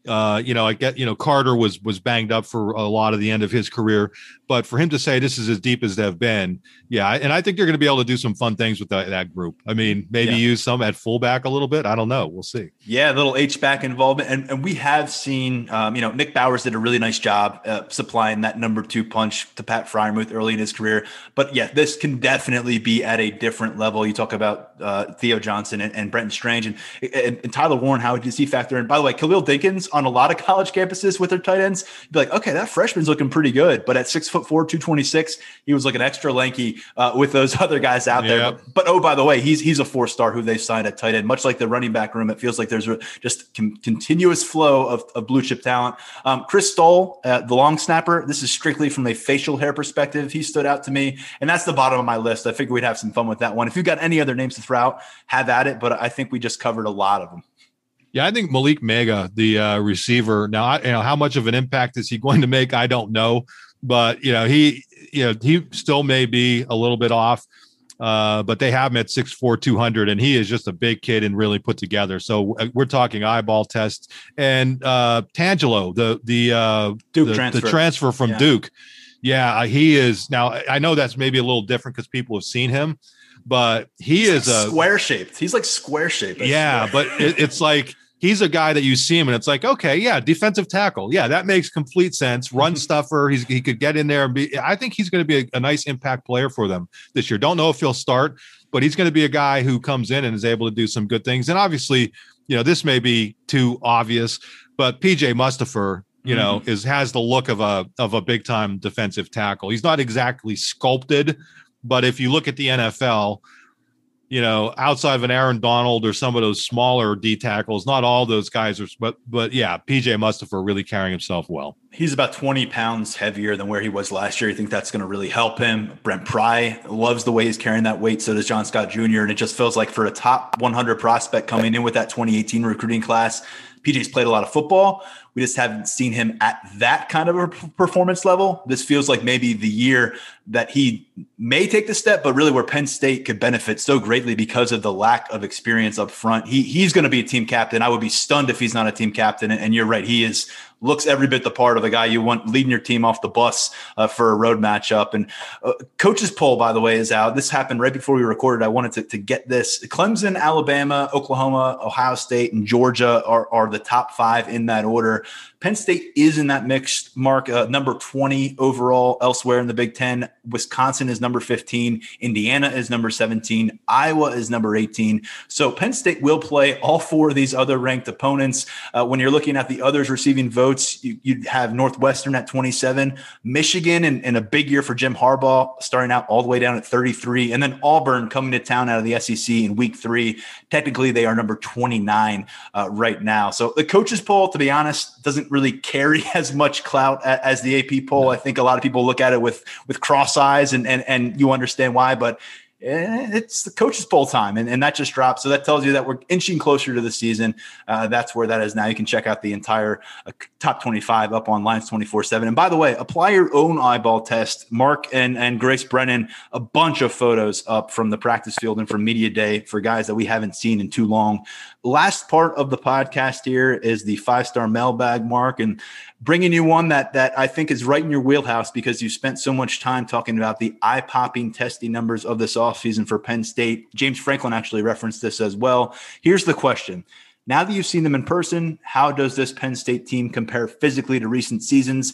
uh, you know, I get, you know, Carter was was banged up for a lot of the end of his career, but for him to say this is as deep as they've been, yeah, and I think they're going to be able to do some fun things with that, that group. I mean, maybe yeah. use some at fullback a little bit. I don't know. We'll see. Yeah, a little H back involvement, and, and we have seen, um, you know, Nick Bowers did a really nice job uh, supplying that number two punch to Pat Freiermuth early in his career. But yeah, this can definitely be at a different level. You talk about uh, Theo Johnson and, and Brenton Strange and, and, and Tyler Warren. How does he factor in? By the way, Khalil Dinkins on a lot of college campuses with their tight ends, you'd be like, okay, that freshman's looking pretty good. But at six foot four, 226, he was looking extra lanky uh, with those other guys out there. But, but, oh, by the way, he's he's a four star who they signed at tight end. Much like the running back room, it feels like there's just con- continuous flow of, of, blue chip talent. Um, Chris Stoll, uh, the long snapper, this is strictly from a facial hair perspective. He stood out to me, and that's the bottom of my list. I figured we'd have some fun with that one. If you've got any other names to throw out, have at it. But I think we just covered a lot of them. Yeah, I think Malick Meiga, the uh, receiver. Now, I, you know, how much of an impact is he going to make? I don't know, but you know, he, you know, he still may be a little bit off. Uh, but they have him at 6'4, 200, and he is just a big kid and really put together. So uh, we're talking eyeball tests. And uh, Tangelo, the the uh, Duke the, transfer. the transfer from yeah. Duke, yeah, he is. Now I know that's maybe a little different because people have seen him, but he He's is like a square shaped. He's like square shaped. yeah, but it, it's like he's a guy that you see him and it's like, okay, yeah, defensive tackle. Yeah, that makes complete sense. Run stuffer. He's, he could get in there and be, I think he's going to be a, a, nice impact player for them this year. Don't know if he'll start, but he's going to be a guy who comes in and is able to do some good things. And obviously, you know, this may be too obvious, but PJ Mustipher, you know, mm-hmm. is has the look of a of a big time defensive tackle. He's not exactly sculpted, but if you look at the NFL, you know, outside of an Aaron Donald or some of those smaller D tackles, not all those guys are, but but yeah, PJ Mustipher really carrying himself well. He's about 20 pounds heavier than where he was last year. I think that's going to really help him. Brent Pry loves the way he's carrying that weight. So does John Scott Jr. And it just feels like for a top 100 prospect coming in with that 2018 recruiting class, PJ's played a lot of football. We just haven't seen him at that kind of a performance level. This feels like maybe the year that he may take the step, but really where Penn State could benefit so greatly because of the lack of experience up front. He he's going to be a team captain. I would be stunned if he's not a team captain. And you're right, he is looks every bit the part of a guy you want leading your team off the bus uh, for a road matchup. And uh, coaches poll, by the way, is out. This happened right before we recorded. I wanted to, to get this. Clemson, Alabama, Oklahoma, Ohio State, and Georgia are, are the top five in that order. Penn State is in that mixed mark, uh, number 20 overall elsewhere in the Big Ten. Wisconsin is number 15. Indiana is number 17. Iowa is number 18. So Penn State will play all four of these other ranked opponents. Uh, when you're looking at the others receiving votes, you, you have Northwestern at 27, Michigan in, in a big year for Jim Harbaugh, starting out all the way down at 33, and then Auburn coming to town out of the SEC in week three. Technically, they are number 29 uh, right now. So the coaches poll, to be honest, doesn't really carry as much clout as the AP poll. I think a lot of people look at it with with cross eyes, and and and you understand why. But it's the coach's poll time, and, and that just dropped. So that tells you that we're inching closer to the season. Uh, that's where that is now. You can check out the entire uh, top 25 up on Lions 24 7. And by the way, apply your own eyeball test. Mark and, and Grace Brennan, a bunch of photos up from the practice field and from Media Day for guys that we haven't seen in too long. Last part of the podcast here is the five star mailbag, Mark. And bringing you one that that I think is right in your wheelhouse because you spent so much time talking about the eye-popping testing numbers of this offseason for Penn State. James Franklin actually referenced this as well. Here's the question. Now that you've seen them in person, how does this Penn State team compare physically to recent seasons?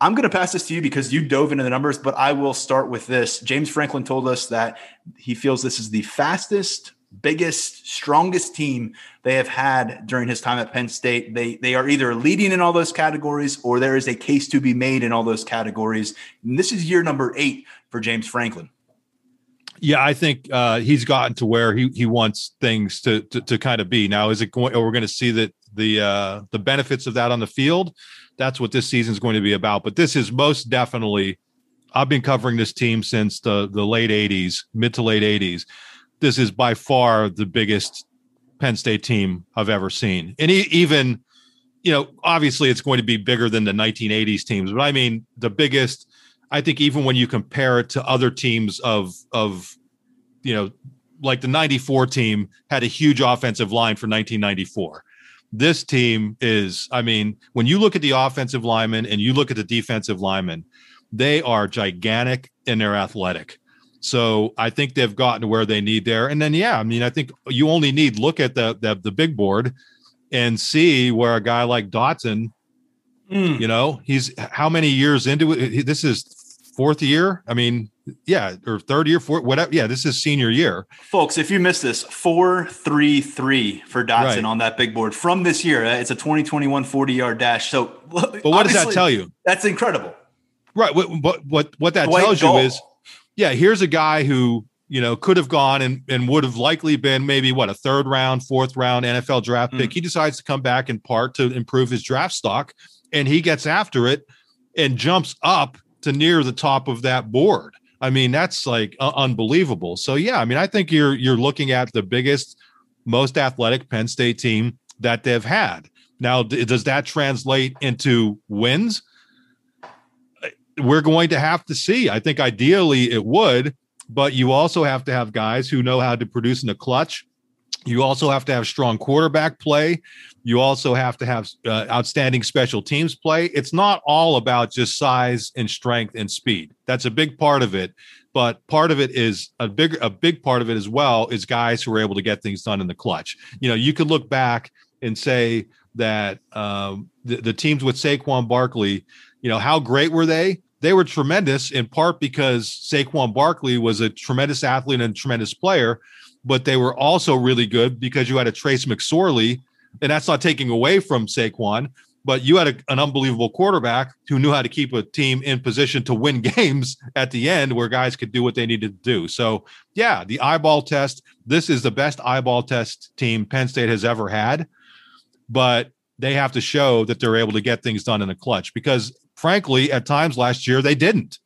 I'm going to pass this to you because you dove into the numbers, but I will start with this. James Franklin told us that he feels this is the fastest, biggest, strongest team they have had during his time at Penn State. They they are either leading in all those categories or there is a case to be made in all those categories. And this is year number eight for James Franklin. Yeah, I think uh, he's gotten to where he he wants things to to, to kind of be. Now, is it going? We're going to see that the uh, the benefits of that on the field. That's what this season is going to be about. But this is most definitely. I've been covering this team since the the late '80s, mid to late '80s this is by far the biggest Penn State team I've ever seen. And even, you know, obviously it's going to be bigger than the 1980s teams, but I mean the biggest. I think even when you compare it to other teams of of, you know, like the 94 team had a huge offensive line for 1994. This team is, I mean, when you look at the offensive linemen and you look at the defensive linemen, they are gigantic and they're athletic. So I think they've gotten to where they need there. And then, yeah, I mean, I think you only need look at the the, the big board and see where a guy like Dotson, mm. you know, he's how many years into it? This is fourth year. I mean, yeah, or third year, fourth, whatever. Yeah, this is senior year. Folks, if you missed this, four three three for Dotson right. on that big board from this year. It's a 2021 40 yard dash. So, but what does that tell you? That's incredible. Right. What what what, what that tells you is yeah, here's a guy who you know could have gone and and would have likely been maybe what a third round, fourth round NFL draft pick. Mm. He decides to come back in part to improve his draft stock, and he gets after it and jumps up to near the top of that board. I mean, that's like uh, unbelievable. So yeah, I mean, I think you're you're looking at the biggest, most athletic Penn State team that they've had. Now, does that translate into wins? We're going to have to see. I think ideally it would, but you also have to have guys who know how to produce in the clutch. You also have to have strong quarterback play. You also have to have uh, outstanding special teams play. It's not all about just size and strength and speed. That's a big part of it, but part of it is a big a big part of it as well is guys who are able to get things done in the clutch. You know, you could look back and say that um, the, the teams with Saquon Barkley, you know, how great were they? They were tremendous in part because Saquon Barkley was a tremendous athlete and a tremendous player, but they were also really good because you had a Trace McSorley, and that's not taking away from Saquon, but you had a, an unbelievable quarterback who knew how to keep a team in position to win games at the end where guys could do what they needed to do. So, yeah, the eyeball test, this is the best eyeball test team Penn State has ever had, but they have to show that they're able to get things done in the clutch because frankly, at times last year, they didn't.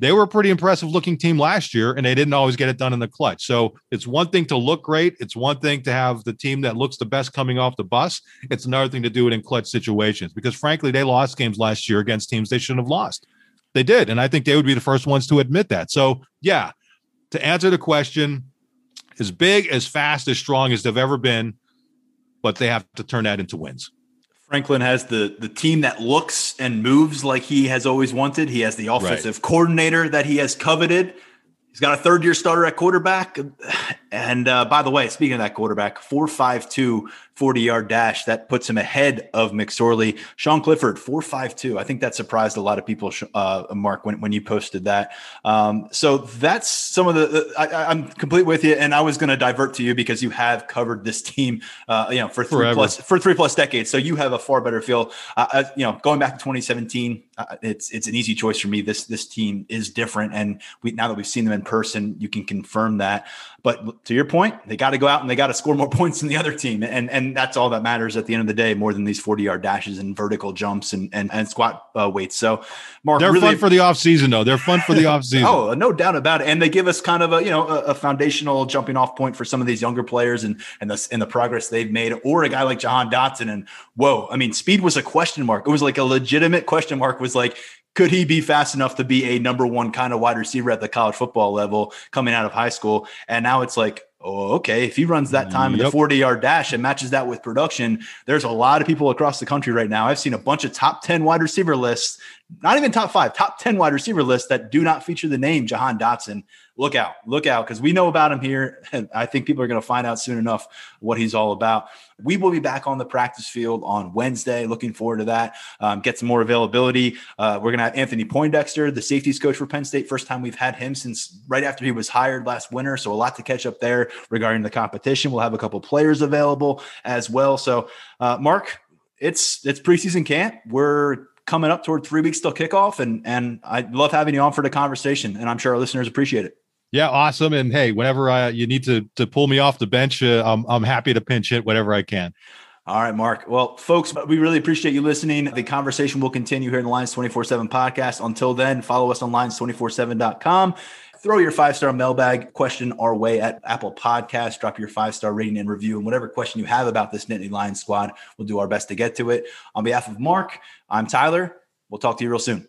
They were a pretty impressive looking team last year, and they didn't always get it done in the clutch. So it's one thing to look great. It's one thing to have the team that looks the best coming off the bus. It's another thing to do it in clutch situations because, frankly, they lost games last year against teams they shouldn't have lost. They did. And I think they would be the first ones to admit that. So, yeah, to answer the question, as big, as fast, as strong as they've ever been, but they have to turn that into wins Franklin has the the team that looks and moves like he has always wanted. He has the offensive right. coordinator that he has coveted. He's got a third year starter at quarterback. And uh, by the way, speaking of that quarterback, 452 40 yard dash that puts him ahead of McSorley. Sean Clifford, 452. I think that surprised a lot of people, uh, Mark, when, when you posted that. Um, so that's some of the, I, am complete with you. And I was going to divert to you because you have covered this team, uh, you know, for three Forever. plus, for three plus decades. So you have a far better feel. You know, going back to 2017, uh, it's, it's an easy choice for me. This, this team is different. And we, now that we've seen them in person, you can confirm that. But to your point, they got to go out and they got to score more points than the other team. And, and that's all that matters at the end of the day, more than these 40 yard dashes and vertical jumps and, and, and squat uh, weights. So, Mark, they're really, fun for the off season, though. They're fun for the off season. oh, no doubt about it. And they give us kind of a, you know, a, a, foundational jumping off point for some of these younger players and, and the, and the progress they've made, or a guy like Jahan Dotson. And whoa, I mean, speed was a question mark. It was like a legitimate question mark was like, could he be fast enough to be a number one kind of wide receiver at the college football level coming out of high school? And now it's like, oh, okay, if he runs that time yep. in the 40 yard dash and matches that with production, there's a lot of people across the country right now. I've seen a bunch of top 10 wide receiver lists, not even top five, top 10 wide receiver lists that do not feature the name Jahan Dotson look out, look out, because we know about him here. And I think people are going to find out soon enough what he's all about. We will be back on the practice field on Wednesday. Looking forward to that. Um, get some more availability. Uh, we're going to have Anthony Poindexter, the safeties coach for Penn State. First time we've had him since right after he was hired last winter. So a lot to catch up there regarding the competition. We'll have a couple players available as well. So, uh, Mark, it's it's preseason camp. We're coming up toward three weeks till kickoff, and and I love having you on for the conversation, and I'm sure our listeners appreciate it. Yeah, awesome. And hey, whenever uh, you need to to pull me off the bench, uh, I'm I'm happy to pinch hit whatever I can. All right, Mark. Well, folks, we really appreciate you listening. The conversation will continue here in the Lions 24 7 podcast. Until then, follow us on lions247.com. Throw your five star mailbag question our way at Apple Podcast. Drop your five star rating and review. And whatever question you have about this Nittany Lions squad, we'll do our best to get to it. On behalf of Mark, I'm Tyler. We'll talk to you real soon.